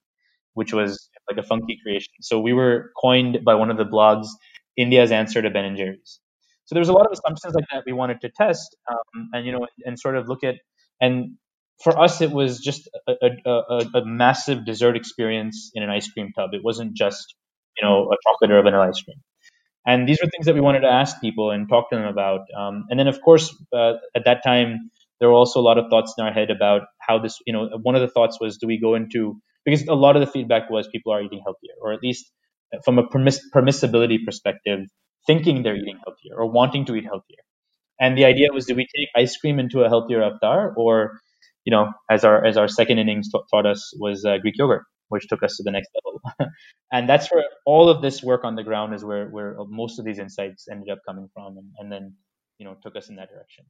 which was like a funky creation. So we were coined by one of the blogs India's answer to Ben and Jerry's. So there was a lot of assumptions like that we wanted to test, um, and you know, and sort of look at. And for us, it was just a, a, a, a massive dessert experience in an ice cream tub. It wasn't just you know a chocolate or a vanilla ice cream. And these were things that we wanted to ask people and talk to them about. Um, and then, of course, uh, at that time, there were also a lot of thoughts in our head about how this, you know, one of the thoughts was, do we go into, because a lot of the feedback was people are eating healthier, or at least from a permiss- permissibility perspective, thinking they're eating healthier or wanting to eat healthier. And the idea was, do we take ice cream into a healthier avatar, or you know, as our as our second innings t- taught us, was uh, Greek yogurt, which took us to the next level. *laughs* and that's where all of this work on the ground is where where most of these insights ended up coming from, and, and then you know took us in that direction.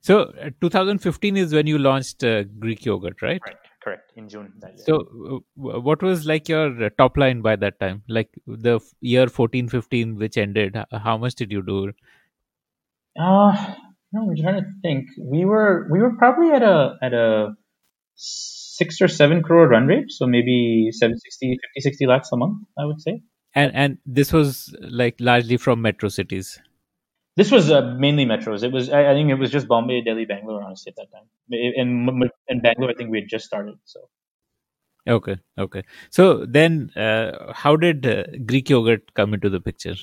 So, uh, 2015 is when you launched uh, Greek yogurt, right? Right, correct, in June that year. So, uh, what was like your uh, top line by that time? Like the f- year 14, 15, which ended, how much did you do? Uh, no, we're trying to think. We were we were probably at a at a six or seven crore run rate, so maybe 760, 50, 60 lakhs a month, I would say. And and this was like largely from metro cities. This was uh, mainly metros. It was I, I think it was just Bombay, Delhi, Bangalore, honestly at that time. In in, Bangalore, I think we had just started. So Okay, okay. So then, uh, how did uh, Greek yogurt come into the picture?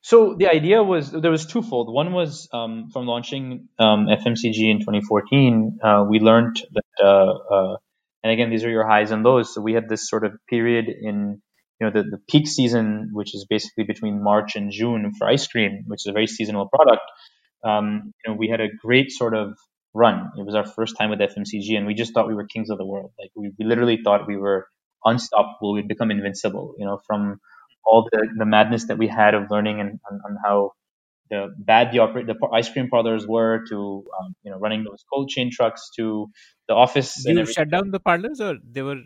So the idea was there was twofold. One was um, from launching um, FMCG in 2014, uh, we learned that, and again, these are your highs and lows. So we had this sort of period in, you know, the, the peak season, which is basically between March and June for ice cream, which is a very seasonal product. Um, you know, we had a great sort of run. It was our first time with FMCG, and we just thought we were kings of the world. Like we, we literally thought we were unstoppable. We'd become invincible. You know, from all the, the madness that we had of learning and on how the bad the operate the ice cream parlors were to um, you know running those cold chain trucks to the office. Did you shut down the parlors, or they were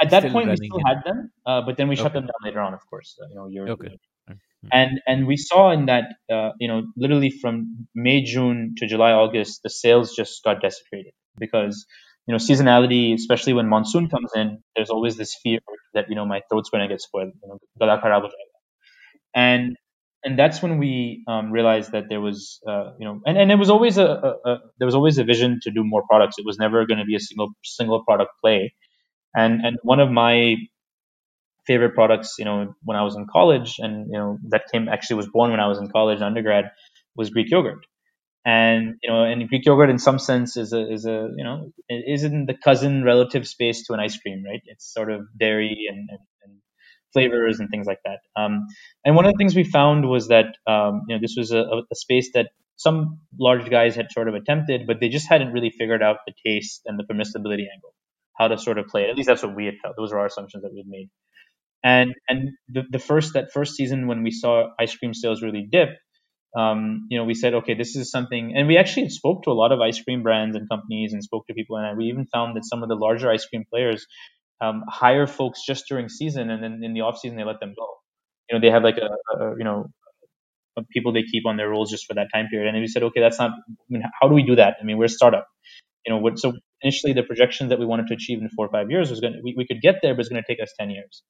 at that point we still it? had them, uh, but then we shut them down later on, of course. Uh, you know, you're Okay. and and we saw in that uh, you know literally from May June to July August the sales just got desecrated because you know seasonality especially when monsoon comes in there's always this fear that you know my throat's going to get spoiled you know gala kharab ho jayega. and and that's when we um, realized that there was uh, you know and, and it was always a, a, a there was always a vision to do more products it was never going to be a single single product play and and one of my favorite products, you know, when I was in college, and you know, that came actually was born when I was in college, undergrad, was Greek yogurt. And you know, and Greek yogurt in some sense is a is a you know is in the cousin relative space to an ice cream, right? It's sort of dairy and, and, and flavors and things like that. Um, and one of the things we found was that um, you know this was a, a space that some large guys had sort of attempted, but they just hadn't really figured out the taste and the permissibility angle, how to sort of play it. At least that's what we had felt. Those were our assumptions that we had made and and the, the first that first season when we saw ice cream sales really dip um, you know we said okay this is something and we actually spoke to a lot of ice cream brands and companies and spoke to people and we even found that some of the larger ice cream players um, hire folks just during season and then in the off season they let them go you know they have like a, a you know people they keep on their rolls just for that time period and then we said okay that's not I mean, how do we do that i mean we're a startup you know what so initially the projections that we wanted to achieve in four or five years was going to we, we could get there but it's going to take us 10 years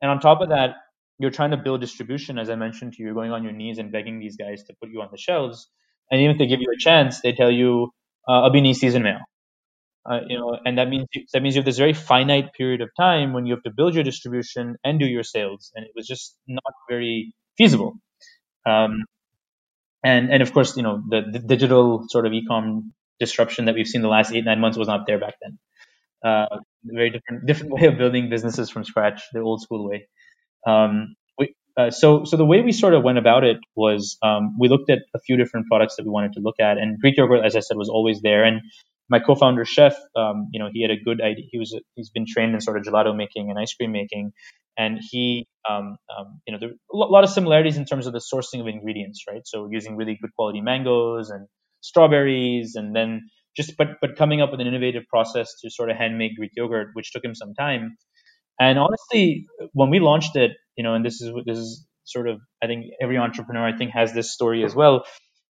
and on top of that, you're trying to build distribution. As I mentioned to you, you're going on your knees and begging these guys to put you on the shelves. And even if they give you a chance, they tell you, uh, "Abhi season mail." Uh, you know, and that means that means you have this very finite period of time when you have to build your distribution and do your sales, and it was just not very feasible. Um, and and of course, you know, the, the digital sort of e-com disruption that we've seen the last eight nine months was not there back then. Uh, very different different *laughs* way of building businesses from scratch, the old school way. Um, uh, so so the way we sort of went about it was um, we looked at a few different products that we wanted to look at, and Greek yogurt, as I said, was always there. And my co-founder chef, um, you know, he had a good idea. He was he's been trained in sort of gelato making and ice cream making, and he, um, um, you know, there a lot of similarities in terms of the sourcing of ingredients, right? So using really good quality mangoes and strawberries, and then just but but coming up with an innovative process to sort of hand make Greek yogurt, which took him some time. And honestly, when we launched it, you know, and this is this is sort of I think every entrepreneur I think has this story as well.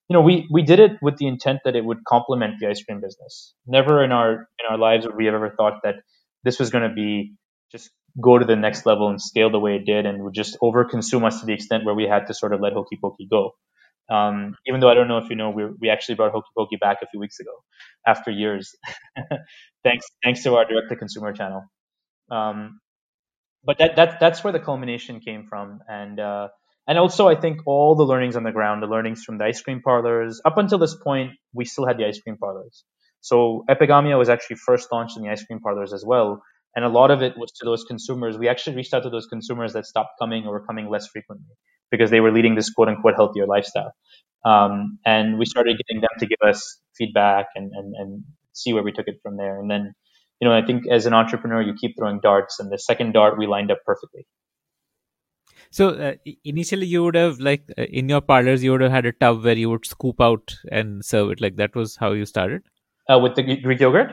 You know, we we did it with the intent that it would complement the ice cream business. Never in our in our lives would we have ever thought that this was going to be just go to the next level and scale the way it did, and would just overconsume us to the extent where we had to sort of let Hokey Pokey go. Um, even though I don't know if you know, we, we actually brought Hokey Pokey back a few weeks ago after years, *laughs* thanks thanks to our direct to consumer channel. Um, but that, that that's where the culmination came from, and uh, and also I think all the learnings on the ground, the learnings from the ice cream parlors. Up until this point, we still had the ice cream parlors. So Epigamia was actually first launched in the ice cream parlors as well, and a lot of it was to those consumers. We actually reached out to those consumers that stopped coming or were coming less frequently because they were leading this quote unquote healthier lifestyle. Um, and we started getting them to give us feedback and, and, and see where we took it from there. And then, you know, I think as an entrepreneur, you keep throwing darts, and the second dart we lined up perfectly. So uh, initially, you would have like uh, in your parlors, you would have had a tub where you would scoop out and serve it. Like that was how you started. Uh, with the Greek yogurt.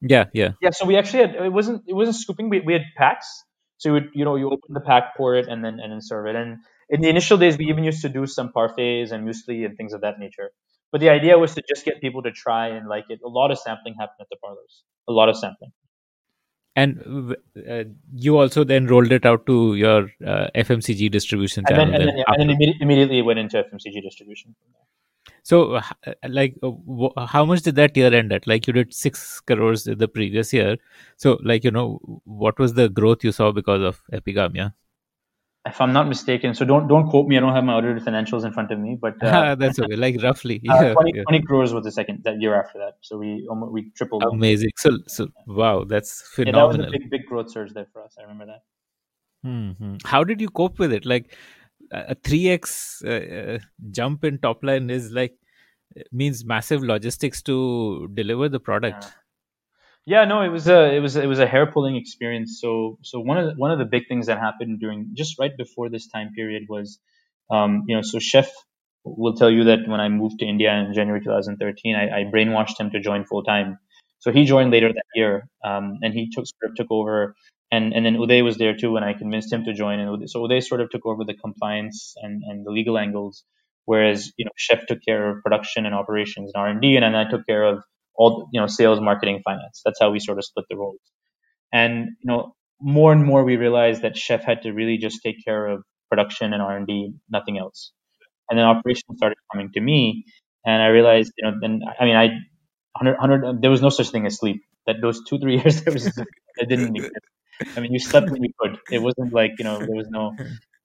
Yeah, yeah, yeah. So we actually had it wasn't it wasn't scooping. We, we had packs. So you would you know you open the pack, pour it, and then and then serve it. And in the initial days, we even used to do some parfaits and muesli and things of that nature. But the idea was to just get people to try and like it. A lot of sampling happened at the parlors. A lot of sampling. And uh, you also then rolled it out to your uh, FMCG distribution and channel. Then, and, then, yeah, and then immediately, went into FMCG distribution. So, uh, like, uh, how much did that year end at? Like, you did six crores the previous year. So, like, you know, what was the growth you saw because of Epigamia? If I'm not mistaken, so don't don't quote me. I don't have my audited financials in front of me, but uh, *laughs* that's okay. Like roughly, *laughs* uh, yeah, 20, yeah. 20, crores was the second that year after that. So we almost we tripled. Amazing. So so wow, that's phenomenal. Yeah, that was a big big growth surge there for us. I remember that. Mm-hmm. How did you cope with it? Like a three x uh, uh, jump in top line is like means massive logistics to deliver the product. Yeah. Yeah, no, it was a it was it was a hair pulling experience. So so one of the, one of the big things that happened during just right before this time period was, um, you know, so Chef will tell you that when I moved to India in January 2013, I, I brainwashed him to join full time. So he joined later that year, um, and he took sort of took over, and and then Uday was there too, and I convinced him to join. And Uday, so Uday sort of took over the compliance and and the legal angles, whereas you know Chef took care of production and operations and R and D, and then I took care of all you know sales marketing finance. That's how we sort of split the roles. And you know more and more we realized that chef had to really just take care of production and r&d nothing else. And then operations started coming to me and i realized you know then i mean i 100, 100 there was no such thing as sleep. That those two three *laughs* years there was it didn't *laughs* exist. I mean you slept when you could. It wasn't like you know there was no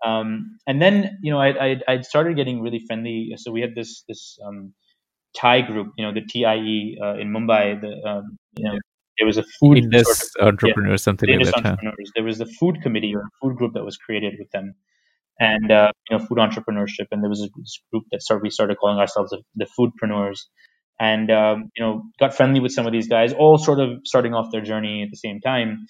um, and then you know I, I I started getting really friendly. So we had this this um, TIE group, you know, the TIE uh, in Mumbai, the um, you know, there was a food Indus sort of, entrepreneurs, yeah, something like that. Entrepreneurs. Huh? There was a food committee or a food group that was created with them, and uh, you know, food entrepreneurship. And there was a group that started. We started calling ourselves the, the foodpreneurs, and um, you know, got friendly with some of these guys, all sort of starting off their journey at the same time.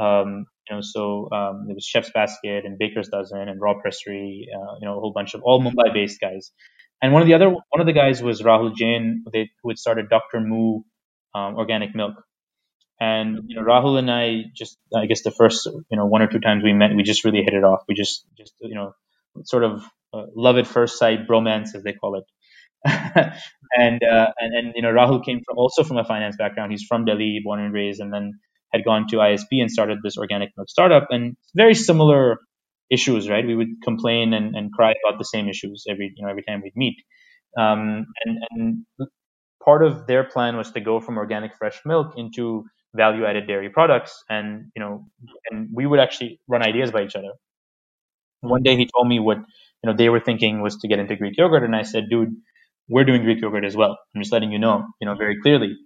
Um, you know, so um, there was Chef's Basket and Baker's Dozen and Raw Pressery, uh, you know, a whole bunch of all Mumbai-based guys. And one of the other one of the guys was Rahul Jain, who had started Dr. Moo um, organic milk. And you know, Rahul and I just, I guess, the first you know one or two times we met, we just really hit it off. We just, just you know, sort of uh, love at first sight, bromance as they call it. *laughs* and uh, and and you know, Rahul came from also from a finance background. He's from Delhi, born and raised, and then had gone to ISB and started this organic milk startup. And very similar issues, right? We would complain and, and cry about the same issues every you know every time we'd meet. Um, and, and part of their plan was to go from organic fresh milk into value added dairy products, and you know, and we would actually run ideas by each other. One day he told me what you know they were thinking was to get into Greek yogurt, and I said, dude, we're doing Greek yogurt as well. I'm just letting you know, you know, very clearly.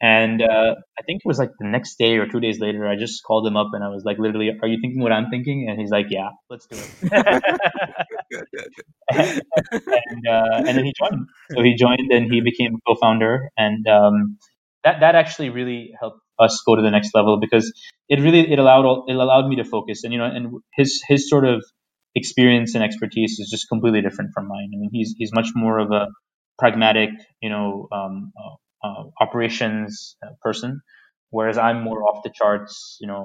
And uh, I think it was like the next day or two days later, I just called him up and I was like, literally, are you thinking what I'm thinking? And he's like, yeah, let's do it. *laughs* *laughs* and, uh, and then he joined. So he joined and he became a co-founder. And um, that, that actually really helped us go to the next level because it really, it allowed, it allowed me to focus and, you know, and his, his sort of experience and expertise is just completely different from mine. I mean, he's, he's much more of a pragmatic, you know, um, uh, operations uh, person, whereas I'm more off the charts. You know,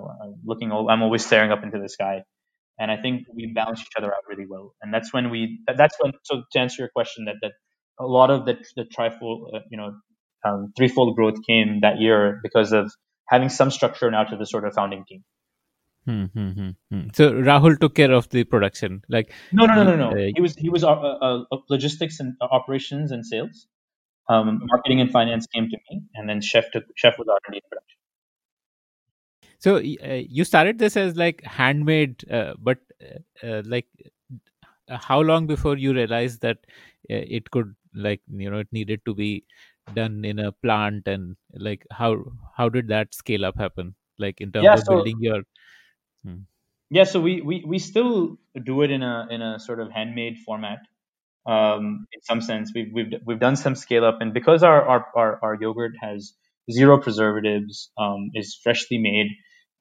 looking. I'm always staring up into the sky, and I think we balance each other out really well. And that's when we. That's when. So to answer your question, that that a lot of the the trifold, uh, you know, um, threefold growth came that year because of having some structure now to the sort of founding team. Hmm, hmm, hmm, hmm. so Rahul took care of the production, like no, no, no, no, no. Uh, he was he was uh, uh, logistics and operations and sales, um, marketing and finance came to me, and then chef took chef was already in production. So uh, you started this as like handmade, uh, but uh, uh like how long before you realized that uh, it could like you know it needed to be done in a plant and like how how did that scale up happen like in terms yeah, of so, building your hmm. yeah so we, we we still do it in a in a sort of handmade format um, in some sense. We've, we've, we've done some scale up, and because our, our, our, our yogurt has zero preservatives, um, is freshly made,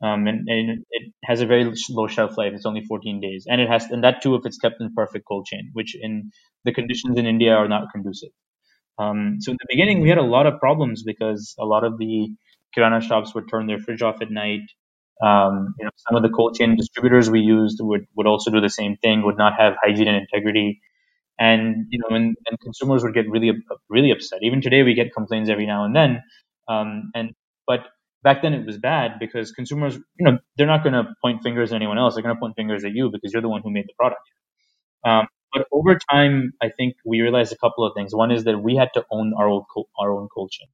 um, and, and it has a very low shelf life. It's only 14 days, and it has, and that too if it's kept in perfect cold chain, which in the conditions in India are not conducive. Um, so in the beginning, we had a lot of problems because a lot of the kirana shops would turn their fridge off at night. Um, you know, some of the cold chain distributors we used would, would also do the same thing, would not have hygiene and integrity. And, you know, and, and consumers would get really, really upset. Even today, we get complaints every now and then. Um, and, but back then it was bad because consumers, you know, they're not going to point fingers at anyone else. They're going to point fingers at you because you're the one who made the product. Um, but over time, I think we realized a couple of things. One is that we had to own our own our own cold chain.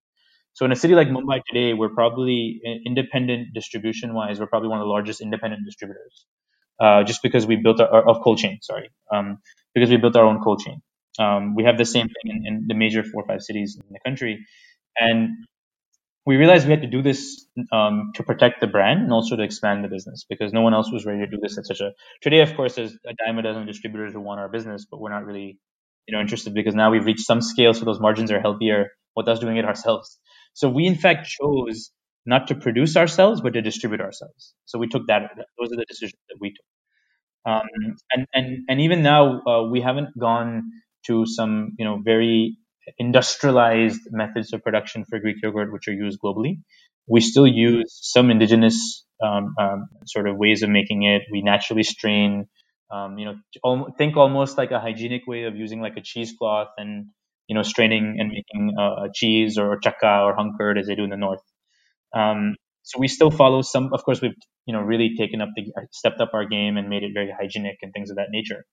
So in a city like Mumbai today, we're probably independent distribution wise, we're probably one of the largest independent distributors, uh, just because we built our of cold chain. Sorry, um, because we built our own cold chain. Um, we have the same thing in, in, the major four or five cities in the country, and we realized we had to do this um, to protect the brand and also to expand the business because no one else was ready to do this at such a. Today, of course, there's a dime a dozen distributors who want our business, but we're not really, you know, interested because now we've reached some scale, so those margins are healthier. With us doing it ourselves. So we in fact chose not to produce ourselves, but to distribute ourselves. So we took that. Those are the decisions that we took. Um, and and and even now uh, we haven't gone to some you know very industrialized methods of production for Greek yogurt, which are used globally. We still use some indigenous um, um, sort of ways of making it. We naturally strain. Um, you know, think almost like a hygienic way of using like a cheesecloth and you know, straining and making uh, cheese or chaka or hung curd as they do in the north. Um, so we still follow some. Of course, we've you know really taken up the stepped up our game and made it very hygienic and things of that nature.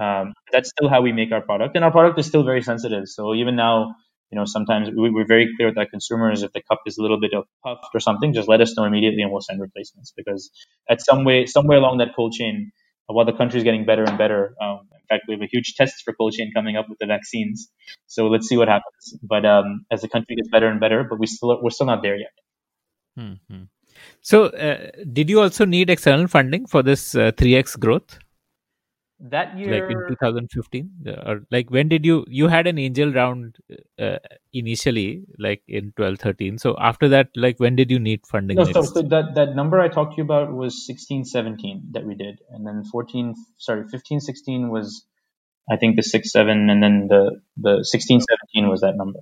Um, that's still how we make our product, and our product is still very sensitive. So even now, you know, sometimes we, are very clear with our consumers if the cup is a little bit of puffed or something, just let us know immediately and we'll send replacements. Because at some way, somewhere along that cold chain, while the country is getting better and better, um, in fact, we have a huge test for cold chain coming up with the vaccines. So let's see what happens. But um, as the country gets better and better, but we still we're still not there yet. Mm-hmm. So, uh, did you also need external funding for this uh, 3x growth? that year like in 2015 or like when did you you had an angel round uh, initially like in 12 13 so after that like when did you need funding no, so, so, that that number i talked to you about was 16 17 that we did. And then 14 sorry 15 16 was i think the 6 7 and then the the 16 17 was that number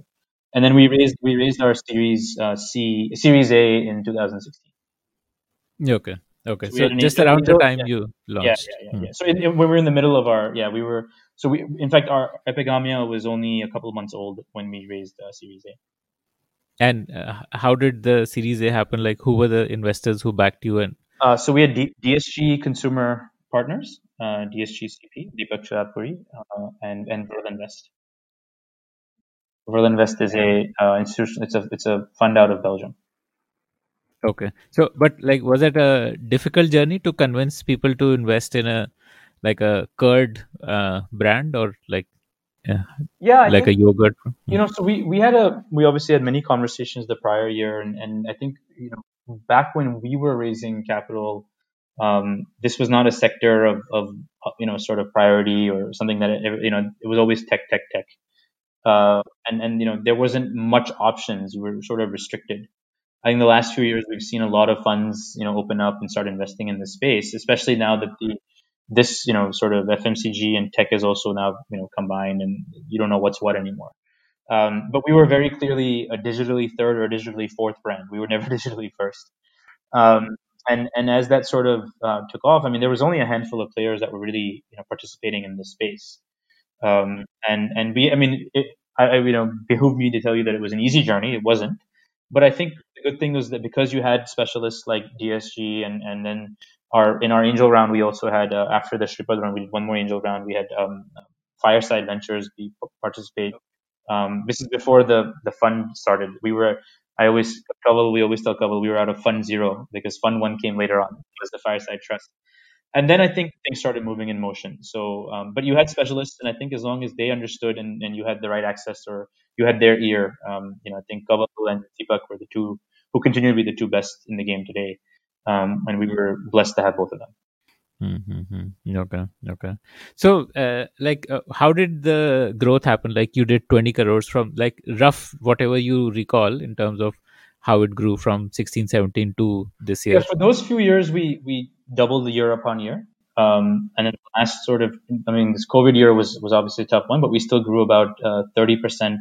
and then we raised we raised our series uh, c series a in 2016 okay Okay, so, so just around the time yeah. you launched. Yeah, yeah, yeah. Hmm. yeah. So when we were in the middle of our, yeah, we were. So we, in fact, our Epigamia was only a couple of months old when we raised uh, Series A. And uh, how did the Series A happen? Like, who were the investors who backed you? And uh, so we had D- DSG Consumer Partners, uh, DSG CP, Deepak Shahdadpuri, uh, and and Verlinvest. Verlinvest is a uh, institution. It's a it's a fund out of Belgium. Okay. So, but like, was it a difficult journey to convince people to invest in a like a curd uh, brand or like yeah, yeah like think, a yogurt? You know, so we we had a we obviously had many conversations the prior year, and and I think you know back when we were raising capital, um, this was not a sector of of you know sort of priority or something that it, you know it was always tech tech tech. Uh, and and you know there wasn't much options. We were sort of restricted. I think the last few years we've seen a lot of funds, you know, open up and start investing in this space, especially now that the this, you know, sort of FMCG and tech is also now, you know, combined and you don't know what's what anymore. Um, but we were very clearly a digitally third or digitally fourth brand. We were never *laughs* digitally first. Um, and and as that sort of uh, took off, I mean, there was only a handful of players that were really, you know, participating in this space. Um, and and we, I mean, it, I, I, you know, behooved me to tell you that it was an easy journey. It wasn't. But I think the good thing was that because you had specialists like DSG and and then our in our angel round we also had uh, after the Shripad round we did one more angel round we had um, Fireside Ventures be participate. Um, this is before the the fund started. We were I always Kanwal, we always tell Kanwal we were out of fund zero because fund one came later on. It was the Fireside Trust and then I think things started moving in motion. So, um, but you had specialists, and I think as long as they understood and, and you had the right access or you had their ear, um, you know, I think Kanwal and Deepak were the two who continue to be the two best in the game today, um, and we were blessed to have both of them. Mm-hmm. Okay, okay. So, uh, like, uh, how did the growth happen? Like, you did 20 crores from, like, rough, whatever you recall in terms of how it grew from 16, 17 to this year. Yeah, for those few years, we we doubled the year upon year. Um, and then last sort of, I mean, this COVID year was was obviously a tough one, but we still grew about uh, thirty percent,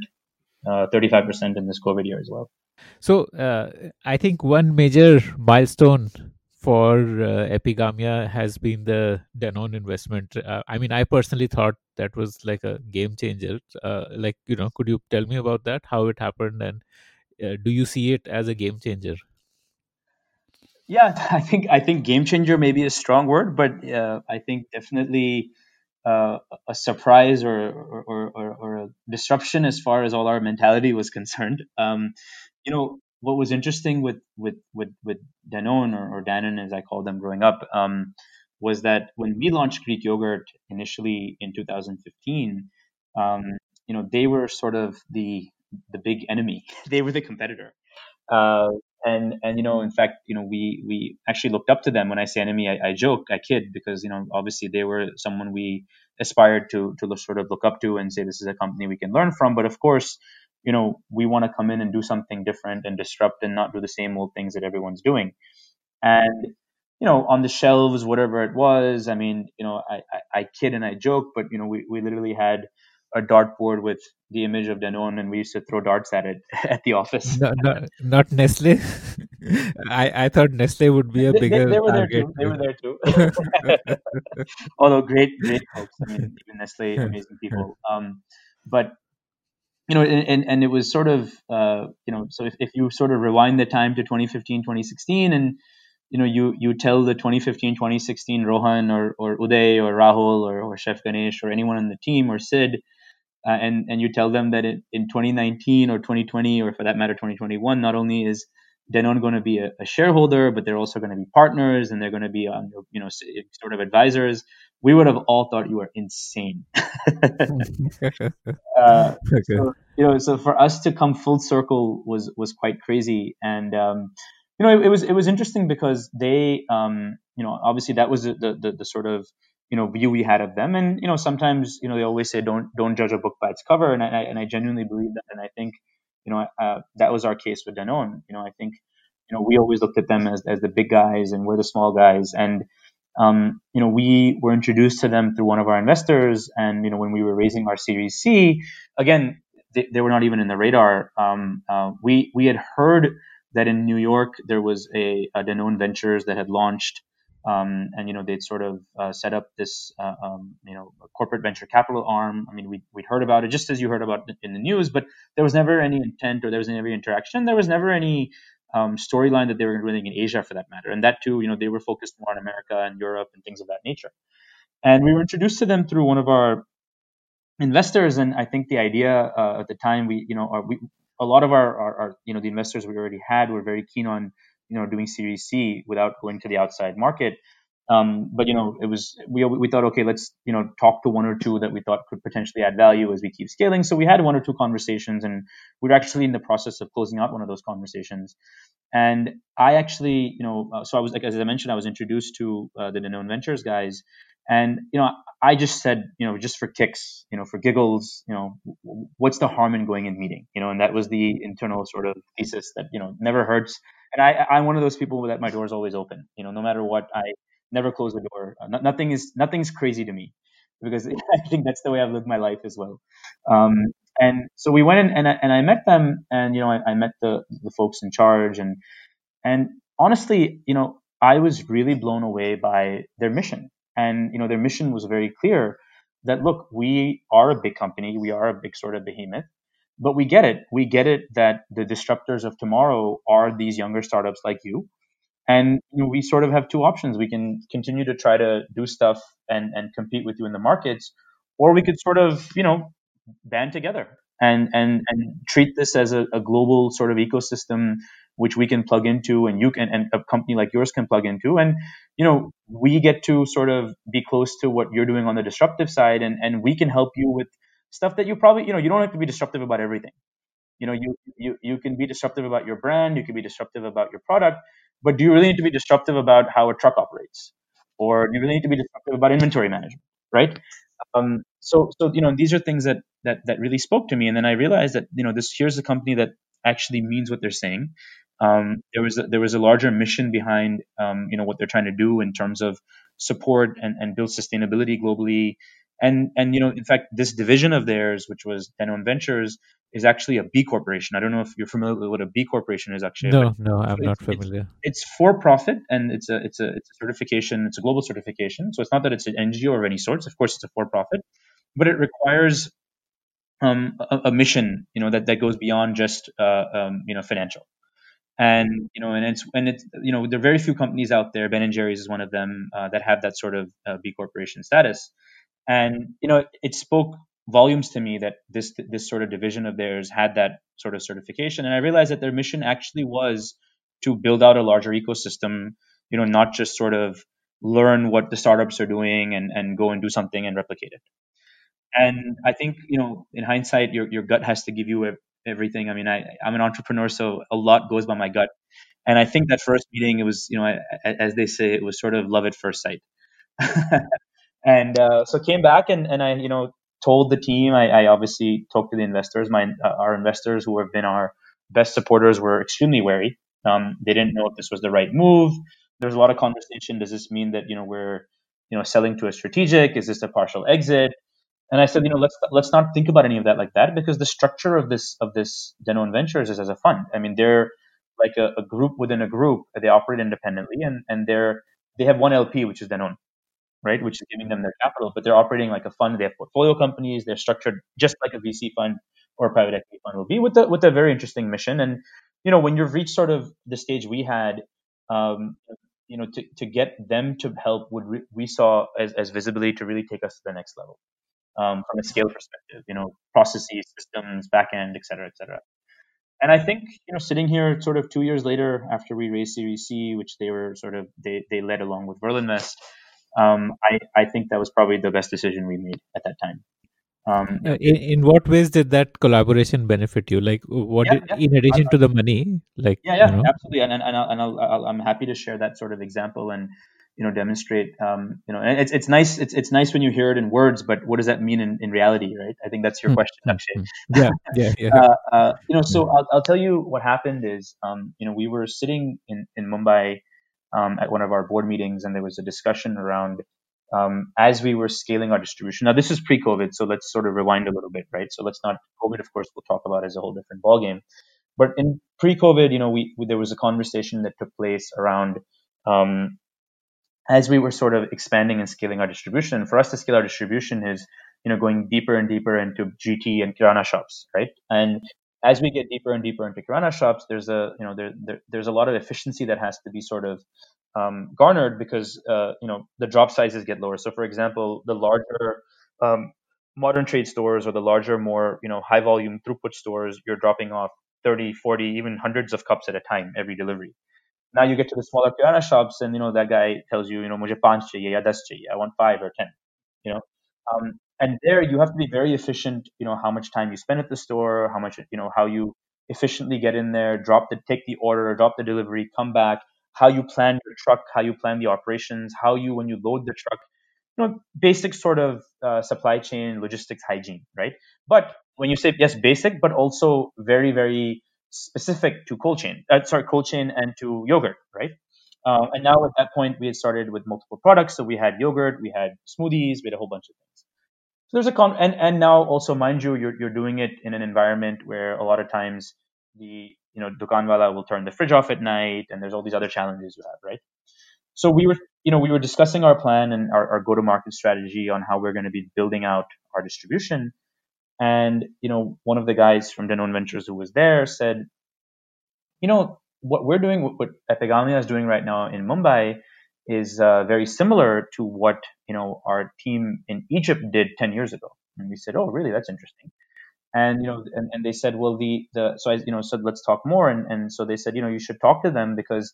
uh, thirty five percent in this COVID year as well. So, uh, I think one major milestone for uh, Epigamia has been the Danone investment. Uh, I mean, I personally thought that was like a game changer. Uh, like, you know, could you tell me about that? How it happened, and do you see it as a game changer? Yeah, *laughs* I think I think game changer may be a strong word, but uh, I think definitely uh, a surprise or or, or or a disruption as far as all our mentality was concerned. Um, you know, what was interesting with with with with Danone or, or Dannon as I called them growing up um, was that when we launched Greek yogurt initially in 2015, um, you know they were sort of the the big enemy. *laughs* they were the competitor. Uh, and and you know in fact you know we we actually looked up to them. When i say enemy I, I, joke i kid because you know obviously they were someone we aspired to to sort of look up to and say this is a company we can learn from. But of course you know we want to come in and do something different and disrupt and not do the same old things that everyone's doing. And you know on the shelves whatever it was i mean you know i i, I kid and i joke but you know we, we literally had a dartboard with the image of Danone, and we used to throw darts at it *laughs* at the office. No, no, not Nestle. *laughs* I, I thought Nestle would be a bigger. They, they were target. there too. They were there too. *laughs* Although great, great folks. I mean, even Nestle, amazing people. Um, but you know, and, and, and it was sort of, uh, you know, so if, if you sort of rewind the time to 2015, 2016, and you know, you you tell the 2015, 2016 Rohan or or Uday or Rahul or, or Chef Ganesh or anyone on the team or Sid uh, and and you tell them that in, in 2019 or 2020 or for that matter 2021 not only is Danone going to be a, a, shareholder but they're also going to be partners and they're going to be um, you know sort of advisors. We would have all thought you were insane. *laughs* Uh, okay. so, you know so for us to come full circle was was quite crazy. And um, you know it, it, was it was interesting because they um, you know obviously that was the, the, the sort of you know view we had of them. And you know sometimes you know they always say don't don't judge a book by its cover. And I and I genuinely believe that. And I think you know uh, that was our case with Danone. You know I think you know we always looked at them as as the big guys and we're the small guys. And um, you know we were introduced to them through one of our investors. And you know when we were raising our Series C again they, they were not even in the radar. Um, uh, we we had heard that in New York there was a, a Danone Ventures that had launched um, and you know they'd sort of uh, set up this uh, um, you know corporate venture capital arm. I mean, we we'd heard about it just as you heard about it in the news, but there was never any intent or there was never any interaction. There was never any um, storyline that they were doing in Asia for that matter, and that too, you know, they were focused more on America and Europe and things of that nature. And we were introduced to them through one of our investors, and I think the idea uh, at the time we you know our, we a lot of our, our, our you know the investors we already had were very keen on you know doing Series C without going to the outside market. Um, but you know, it was we we thought okay, let's you know talk to one or two that we thought could potentially add value as we keep scaling. So we had one or two conversations, and we are actually in the process of closing out one of those conversations. And I actually, you know, uh, so I was like as I mentioned, I was introduced to uh, the Danone Ventures guys, and you know, I just said, you know, just for kicks, you know, for giggles, you know, what's the harm in going and meeting, you know, and that was the internal sort of thesis that you know never hurts and I, I'm one of those people that my door is always open. You know, no matter what, I never close the door. Uh, nothing is nothing's crazy to me because *laughs* I think that's the way I've lived my life as well. Um, and so we went in and I, and I met them, and you know, I, I met the the folks in charge, and and honestly, you know, I was really blown away by their mission, and you know, their mission was very clear that look, we are a big company, we are a big sort of behemoth, but we get it. We get it that the disruptors of tomorrow are these younger startups like you. And you know, we sort of have two options. We can continue to try to do stuff and, and compete with you in the markets, or we could sort of, you know, band together and and and treat this as a, a global sort of ecosystem which we can plug into and you can and a company like yours can plug into and you know we get to sort of be close to what you're doing on the disruptive side and and we can help you with stuff that you probably you know you don't have to be disruptive about everything you know you you you can be disruptive about your brand you can be disruptive about your product but do you really need to be disruptive about how a truck operates or do you really need to be disruptive about inventory management, right? Um, so, so you know, these are things that that that really spoke to me, and then I realized that you know, this here's a company that actually means what they're saying. Um, there was a, there was a larger mission behind um, you know what they're trying to do in terms of support and, and build sustainability globally. And and you know, in fact, this division of theirs, which was Danone Ventures, is actually a B corporation. I don't know if you're familiar with what a B corporation is actually. No, no, I'm not familiar. It's, it's, for profit and it's a it's a it's a certification. It's a global certification. So it's not that it's an NGO of any sorts. Of course, it's a for profit, but it requires um, a, a, mission, you know, that that goes beyond just uh, um, you know financial and you know and it's and it's you know there are very few companies out there ben and jerry's is one of them uh, that have that sort of uh, b corporation status and you know it spoke volumes to me that this this sort of division of theirs had that sort of certification and i realized that their mission actually was to build out a larger ecosystem you know not just sort of learn what the startups are doing and and go and do something and replicate it and i think you know in hindsight your, your gut has to give you a, everything. I mean, I, I'm an entrepreneur, so a lot goes by my gut. And I think that first meeting, it was, you know, as they say, it was sort of love at first sight. *laughs* and uh, so came back and, and I, you know, told the team. I, I obviously talked to the investors. My uh, our investors, who have been our best supporters, were extremely wary. Um, they didn't know if this was the right move. There was a lot of conversation. Does this mean that you know we're you know selling to a strategic? Is this a partial exit? And I said, you know, let's let's not think about any of that like that because the structure of this of this Danone Ventures is as a fund. I mean, they're like a, a group within a group. They operate independently, and and they're they have one LP, which is Danone, right, which is giving them their capital. But they're operating like a fund. They have portfolio companies. They're structured just like a VC fund or a private equity fund will be, with a with a very interesting mission. And you know, when you've reached sort of the stage we had, um, you know, to, to get them to help would re- we saw as, as visibility to really take us to the next level um, from a scale perspective, you know, processes, systems, backend, et cetera, et cetera. And I think, you know, sitting here sort of two years later after we raised Series C, which they were sort of, they, they led along with Verlinvest, um, I, I think that was probably the best decision we made at that time. Um, uh, in, in what ways did that collaboration benefit you? Like, what yeah, did, yeah. in addition to the money? Like, yeah, yeah, you know? absolutely. And and, and, I'll, and I'll, i am happy to share that sort of example. And you know demonstrate um, you know it's it's nice it's it's nice when you hear it in words but what does that mean in, in reality right i think that's your hmm, question hmm, Akshay. Hmm. yeah yeah *laughs* yeah uh, uh, you know so I'll, I'll tell you what happened is um, you know we were sitting in in mumbai um, at one of our board meetings and there was a discussion around um, as we were scaling our distribution. Now this is pre-covid so let's sort of rewind a little bit right? So let's not covid of course we'll talk about as a whole different ballgame. But in pre-covid you know we, we there was a conversation that took place around um, as we were sort of expanding and scaling our distribution, for us to scale our distribution is, you know, going deeper and deeper into GT and Kirana shops, right? And as we get deeper and deeper into Kirana shops, there's a, you know, there, there there's a lot of efficiency that has to be sort of um, garnered because, uh, you know, the drop sizes get lower. So, for example, the larger um, modern trade stores or the larger, more, you know, high volume throughput stores, you're dropping off 30, 40, even hundreds of cups at a time every delivery. Now you get to the smaller kirana shops and you know that guy tells you you know mujhe panch ya i want 5 or 10 you know? Um, and there you have to be very efficient you know how much time you spend at the store how much you know how you efficiently get in there drop the take the order drop the delivery come back how you plan your truck how you plan the operations how you when you load the truck you know basic sort of uh, supply chain logistics hygiene right but when you say yes basic but also very very specific to cold chain, uh, sorry, cold chain and to yogurt, right? Uh, and now at that point, we had started with multiple products. So we had yogurt, we had smoothies, we had a whole bunch of things. So there's a con, and, and now also, mind you, you're, you're doing it in an environment where a lot of times the, you know, dukanwala will turn the fridge off at night and there's all these other challenges you have, right? So we were, you know, we were discussing our plan and our, our go-to-market strategy on how we're going to be building out our distribution. And you know, one of the guys from Danone Ventures who was there said, you know, what we're doing, what Epigamia is doing right now in Mumbai, is uh, very similar to what you know our team in Egypt did 10 years ago. And we said, oh, really? That's interesting. And you know, and, and they said, well, the the so I you know said let's talk more. And and so they said, you know, you should talk to them because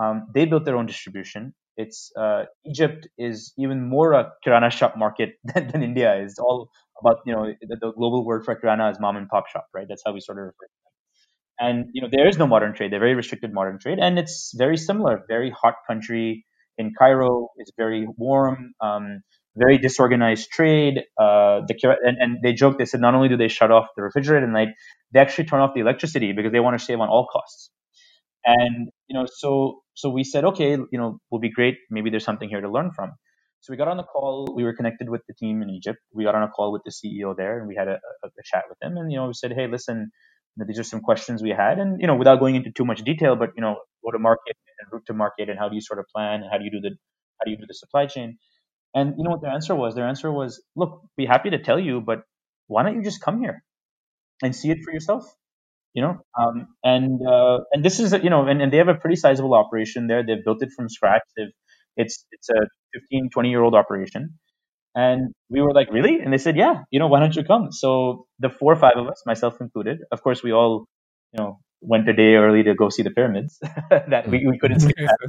um, they built their own distribution. It's uh, Egypt is even more a kirana shop market *laughs* than, than India is. All about you know the, the, global word for kirana is mom and pop shop, right? That's how we sort of refer to it. And you know there is no modern trade. They're very restricted modern trade, and it's very similar. Very hot country. In Cairo is very warm, um, very disorganized trade. Uh, the and, and they joke, They said not only do they shut off the refrigerator at night, they actually turn off the electricity because they want to save on all costs. And you know, so so we said, okay, you know, will be great. Maybe there's something here to learn from. So we got on the call. We were connected with the team in Egypt. We got on a call with the CEO there, and we had a, a, a chat with him. And you know, we said, hey, listen, know, these are some questions we had, and you know, without going into too much detail, but you know, go to market and route to market, and how do you sort of plan, and how do you do the how do you do the supply chain? And you know what their answer was? Their answer was, look, be happy to tell you, but why don't you just come here and see it for yourself? You know, um, and uh, and this is you know, and, and they have a pretty sizable operation there. They've built it from scratch. They've it's it's a 15, 20 year old operation. And we were like, really? And they said, yeah, you know, why don't you come? So the four or five of us, myself included, of course, we all, you know, went a day early to go see the pyramids *laughs* that we, we couldn't see that. *laughs*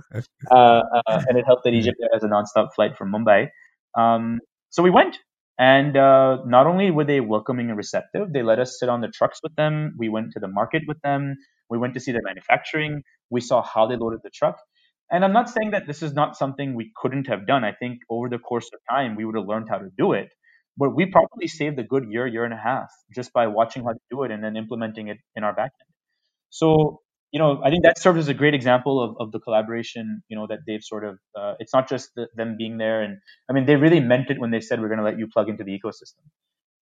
Uh, uh, and it helped that Egypt has a nonstop flight from Mumbai. Um, so we went. And uh, not only were they welcoming and receptive, they let us sit on the trucks with them. We went to the market with them. We went to see their manufacturing. We saw how they loaded the truck. And I'm not saying that this is not something we couldn't have done. I think over the course of time, we would have learned how to do it. But we probably saved a good year, year and a half just by watching how to do it and then implementing it in our backend. So, you know, I think that serves as a great example of, of the collaboration, you know, that they've sort of, uh, it's not just the, them being there. And I mean, they really meant it when they said, we're going to let you plug into the ecosystem.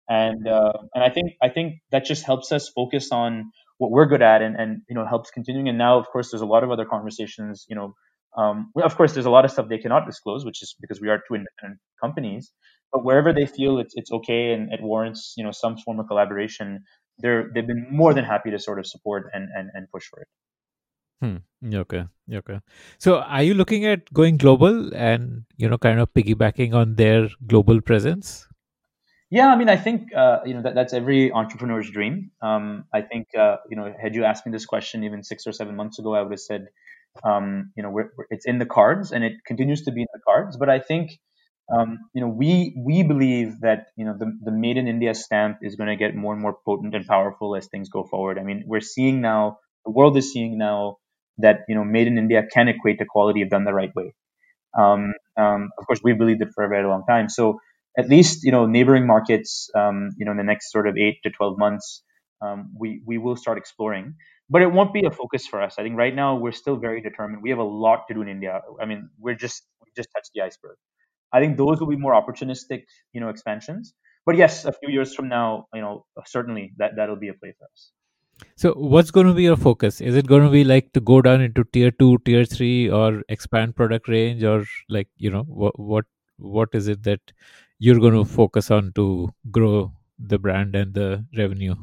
And, uh, and I think, I think that just helps us focus on what we're good at and, and, you know, helps continuing. And now, of course, there's a lot of other conversations, you know, um, of course, there's a lot of stuff they cannot disclose, which is because we are two independent companies. But wherever they feel it's it's okay and it warrants you know some form of collaboration, they're they've been more than happy to sort of support and and, and push for it. Hmm. Okay. Okay. So, are you looking at going global and you know kind of piggybacking on their global presence? Yeah, I mean, I think uh, you know that, that's every entrepreneur's dream. Um, I think uh, you know, had you asked me this question even six or seven months ago, I would have said um, you know, we're, we're, it's in the cards and it continues to be in the cards. But I think, um, you know, we we believe that you know the the Made in India stamp is going to get more and more potent and powerful as things go forward. I mean, we're seeing now, the world is seeing now that you know, Made in India can equate to quality if done the right way. Um, um, of course, we believed it for a very long time. So at least you know, neighboring markets, um, you know, in the next sort of eight to twelve months, um, we we will start exploring but it won't be a focus for us. I think right now we're still very determined. We have a lot to do in India. I mean, we're just we just touched the iceberg. I think those will be more opportunistic, you know, expansions. But yes, a few years from now, you know, certainly that that'll be a play for us. So, what's going to be your focus? Is it going to be like to go down into tier two, tier three, or expand product range, or like you know, what what what is it that you're going to focus on to grow the brand and the revenue?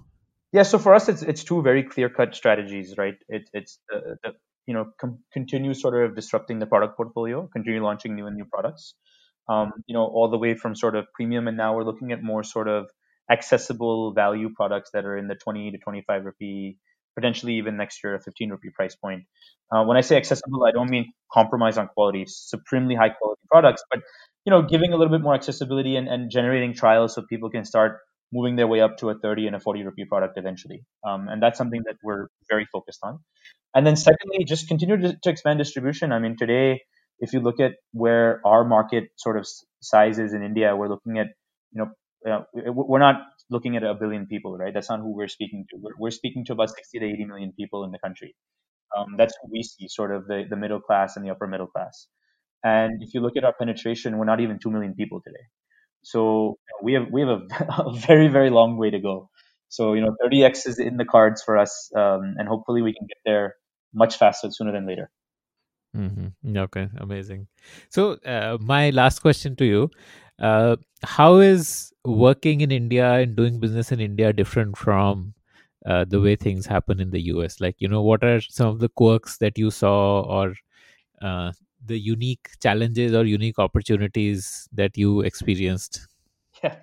Yeah, so for us, it's it's two very clear cut strategies, right? It, it's the, the you know com- continue sort of disrupting the product portfolio, continue launching new and new products, um, you know, all the way from sort of premium, and now we're looking at more sort of accessible value products that are in the 20 to 25 rupee, potentially even next year a 15 rupee price point. Uh, when I say accessible, I don't mean compromise on quality, supremely high quality products, but you know, giving a little bit more accessibility and, and generating trials so people can start moving their way up to a 30 and a 40 rupee product eventually. Um, and that's something that we're very focused on. And then secondly, just continue to, to, expand distribution. I mean, today, if you look at where our market sort of size is in India, we're looking at, you know, uh, we're not looking at a billion people, right? That's not who we're speaking to. We're, we're speaking to about 60 to 80 million people in the country. Um, that's who we see, sort of the, the middle class and the upper middle class. And if you look at our penetration, we're not even 2 million people today. So we have we have a, *laughs* a, very very long way to go. So you know, 30x is in the cards for us, um, and hopefully we can get there much faster sooner than later. Mm-hmm. Okay, amazing. So uh, my last question to you: uh, How is working in India and doing business in India different from uh, the way things happen in the US? Like, you know, what are some of the quirks that you saw, or uh, the unique challenges or unique opportunities that you experienced? *laughs* Yeah.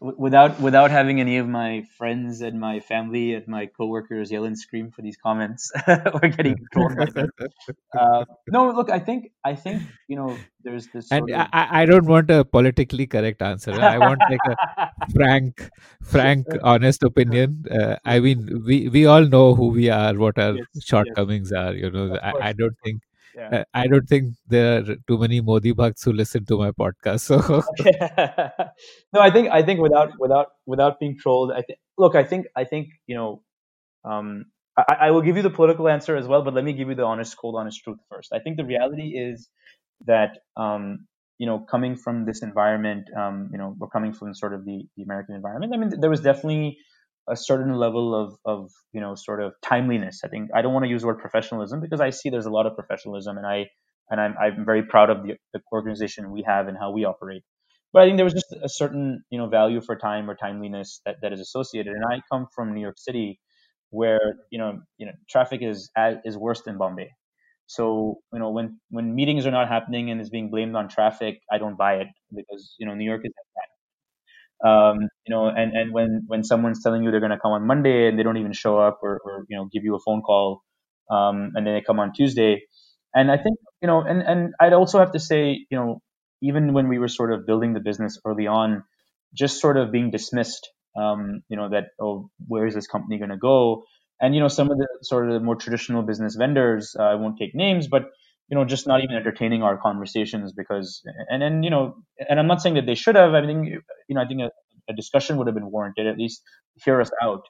Without without having any of my friends and my family and my coworkers yell and scream for these comments *laughs* or getting trolled. *laughs* Uh, no, look, I think I think you know there's this. and of... I, I don't want a politically correct answer. I want like a frank, frank, honest opinion. Uh, I mean, we we all know who we are, what our yes, shortcomings yes. are. You know, I, I don't think yeah. I don't think there are too many Modi bhakts who listen to my podcast. So *laughs* no, I think I think without without without being trolled, I think look, I think I think you know, um, I, I will give you the political answer as well, but let me give you the honest, cold, honest truth first. I think the reality is that um, you know, coming from this environment, um, you know, we're coming from sort of the, the American environment. I mean, there was definitely a certain level of, of, you know, sort of timeliness. I think I don't want to use the word professionalism because I see there's a lot of professionalism and I, and I'm, I'm very proud of the, the organization we have and how we operate. But I think there was just a certain, you know, value for time or timeliness that, that is associated. And I come from New York City where, you know, you know, traffic is, is worse than Bombay. So you know when when meetings are not happening and is being blamed on traffic, I don't buy it because you know New York is. Um, you know, and and when when someone's telling you they're going to come on Monday and they don't even show up or, or you know give you a phone call, um, and then they come on Tuesday, and I think you know, and and I'd also have to say, you know, even when we were sort of building the business early on, just sort of being dismissed, um, you know, that oh, where is this company going to go? and you know some of the sort of the more traditional business vendors uh, i won't take names but you know just not even entertaining our conversations because and then you know and i'm not saying that they should have i think you know i think a, a discussion would have been warranted at least hear us out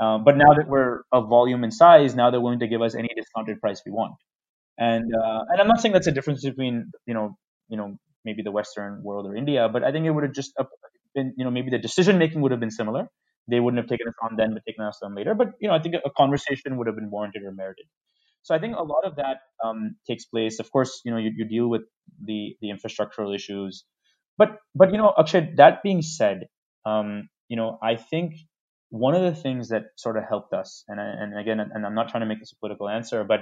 uh, but now that we're of volume and size now they're willing to give us any discounted price we want and uh, and i'm not saying that's a difference between you know you know maybe the western world or india but i think it would have just been you know maybe the decision making would have been similar they wouldn't have taken us on then, but taken us on later. But you know, I think a conversation would have been warranted or merited. So I think a lot of that um, takes place. Of course, you know, you, you deal with the the infrastructural issues, but but you know, Akshay. That being said, um, you know, I think one of the things that sort of helped us, and I, and again, and I'm not trying to make this a political answer, but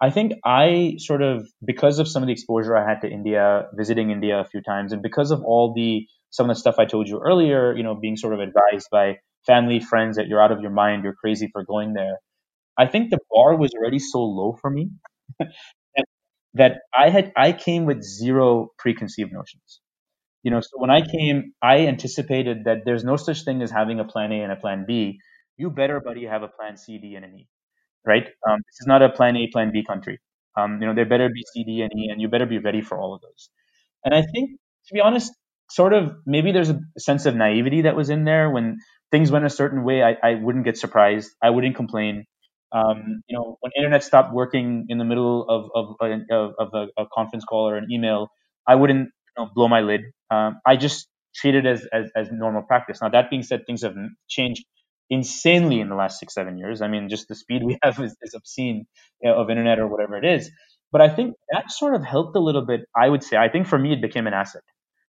I think I sort of because of some of the exposure I had to India, visiting India a few times, and because of all the some of the stuff I told you earlier, you know, being sort of advised by family, friends that you're out of your mind, you're crazy for going there. I think the bar was already so low for me *laughs* that, that I had I came with zero preconceived notions. You know, so when I came, I anticipated that there's no such thing as having a plan A and a plan B. You better, buddy, have a plan C, D, and an E, right? Um, this is not a plan A, plan B country. Um, you know, there better be C, D, and E, and you better be ready for all of those. And I think, to be honest, sort of maybe there's a sense of naivety that was in there when things went a certain way, I, I wouldn't get surprised. I wouldn't complain. Um, you know, when internet stopped working in the middle of of, of, of a, a, conference call or an email, I wouldn't you know, blow my lid. Um, I just treat it as, as, as normal practice. Now that being said, things have changed insanely in the last six seven years. I mean, just the speed we *laughs* have is, is obscene you know, of internet or whatever it is. But I think that sort of helped a little bit. I would say. I think for me, it became an asset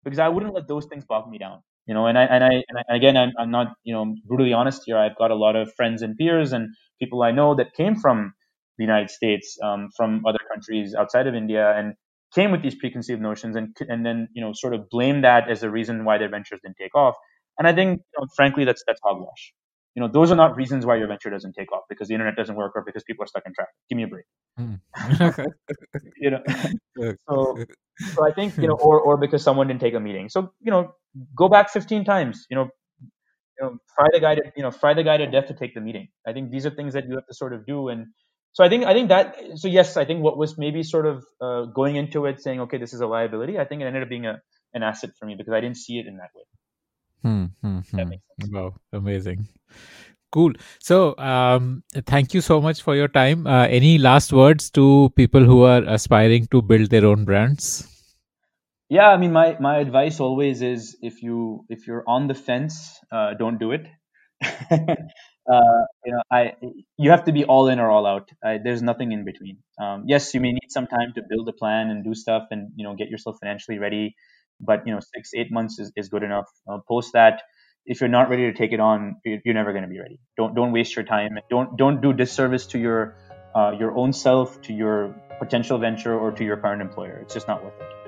because I wouldn't let those things bog me down you know and i and i, and I again I'm, I'm not you know brutally honest here. I've got a lot of friends and peers and people i know that came from the united states um, from other countries outside of india and came with these preconceived notions and and then you know sort of blame that as the reason why their ventures didn't take off. And i think you know, frankly that's that's hogwash. You know those are not reasons why your venture doesn't take off because the internet doesn't work or because people are stuck in traffic. Give me a break. *laughs* *laughs* Mm. you know? *laughs* So so i think you know or or because someone didn't take a meeting so you know go back 15 times you know you know fry the guy to you know fry the guy to death to take the meeting i think these are things that you have to sort of do and so i think i think that so yes i think what was maybe sort of uh, going into it saying okay this is a liability i think it ended up being a an asset for me because i didn't see it in that way Hmm, hmm, hmm. Wow, amazing. Cool. So, um, thank you so much for your time. Uh, any last words to people who are aspiring to build their own brands? Yeah, I mean, my my advice always is if you if you're on the fence, uh, don't do it. *laughs* uh, you know, I you have to be all in or all out. I, there's nothing in between. Um, yes, you may need some time to build a plan and do stuff, and you know, get yourself financially ready but you know six eight months is, is good enough uh, post that if you're not ready to take it on you're never going to be ready don't don't waste your time don't don't do disservice to your uh, your own self to your potential venture or to your current employer it's just not worth it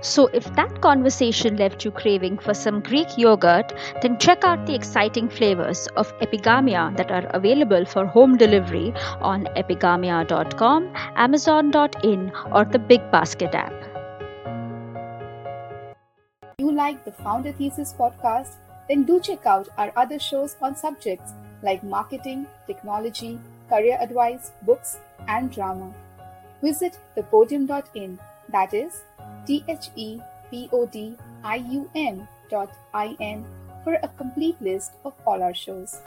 so, if that conversation left you craving for some Greek yogurt, then check out the exciting flavors of Epigamia that are available for home delivery on epigamia.com, amazon.in, or the Big Basket app you like the Founder Thesis podcast, then do check out our other shows on subjects like marketing, technology, career advice, books, and drama. visit thepodium.in, that is T H E P O D I U M dot I N for a complete list of all our shows.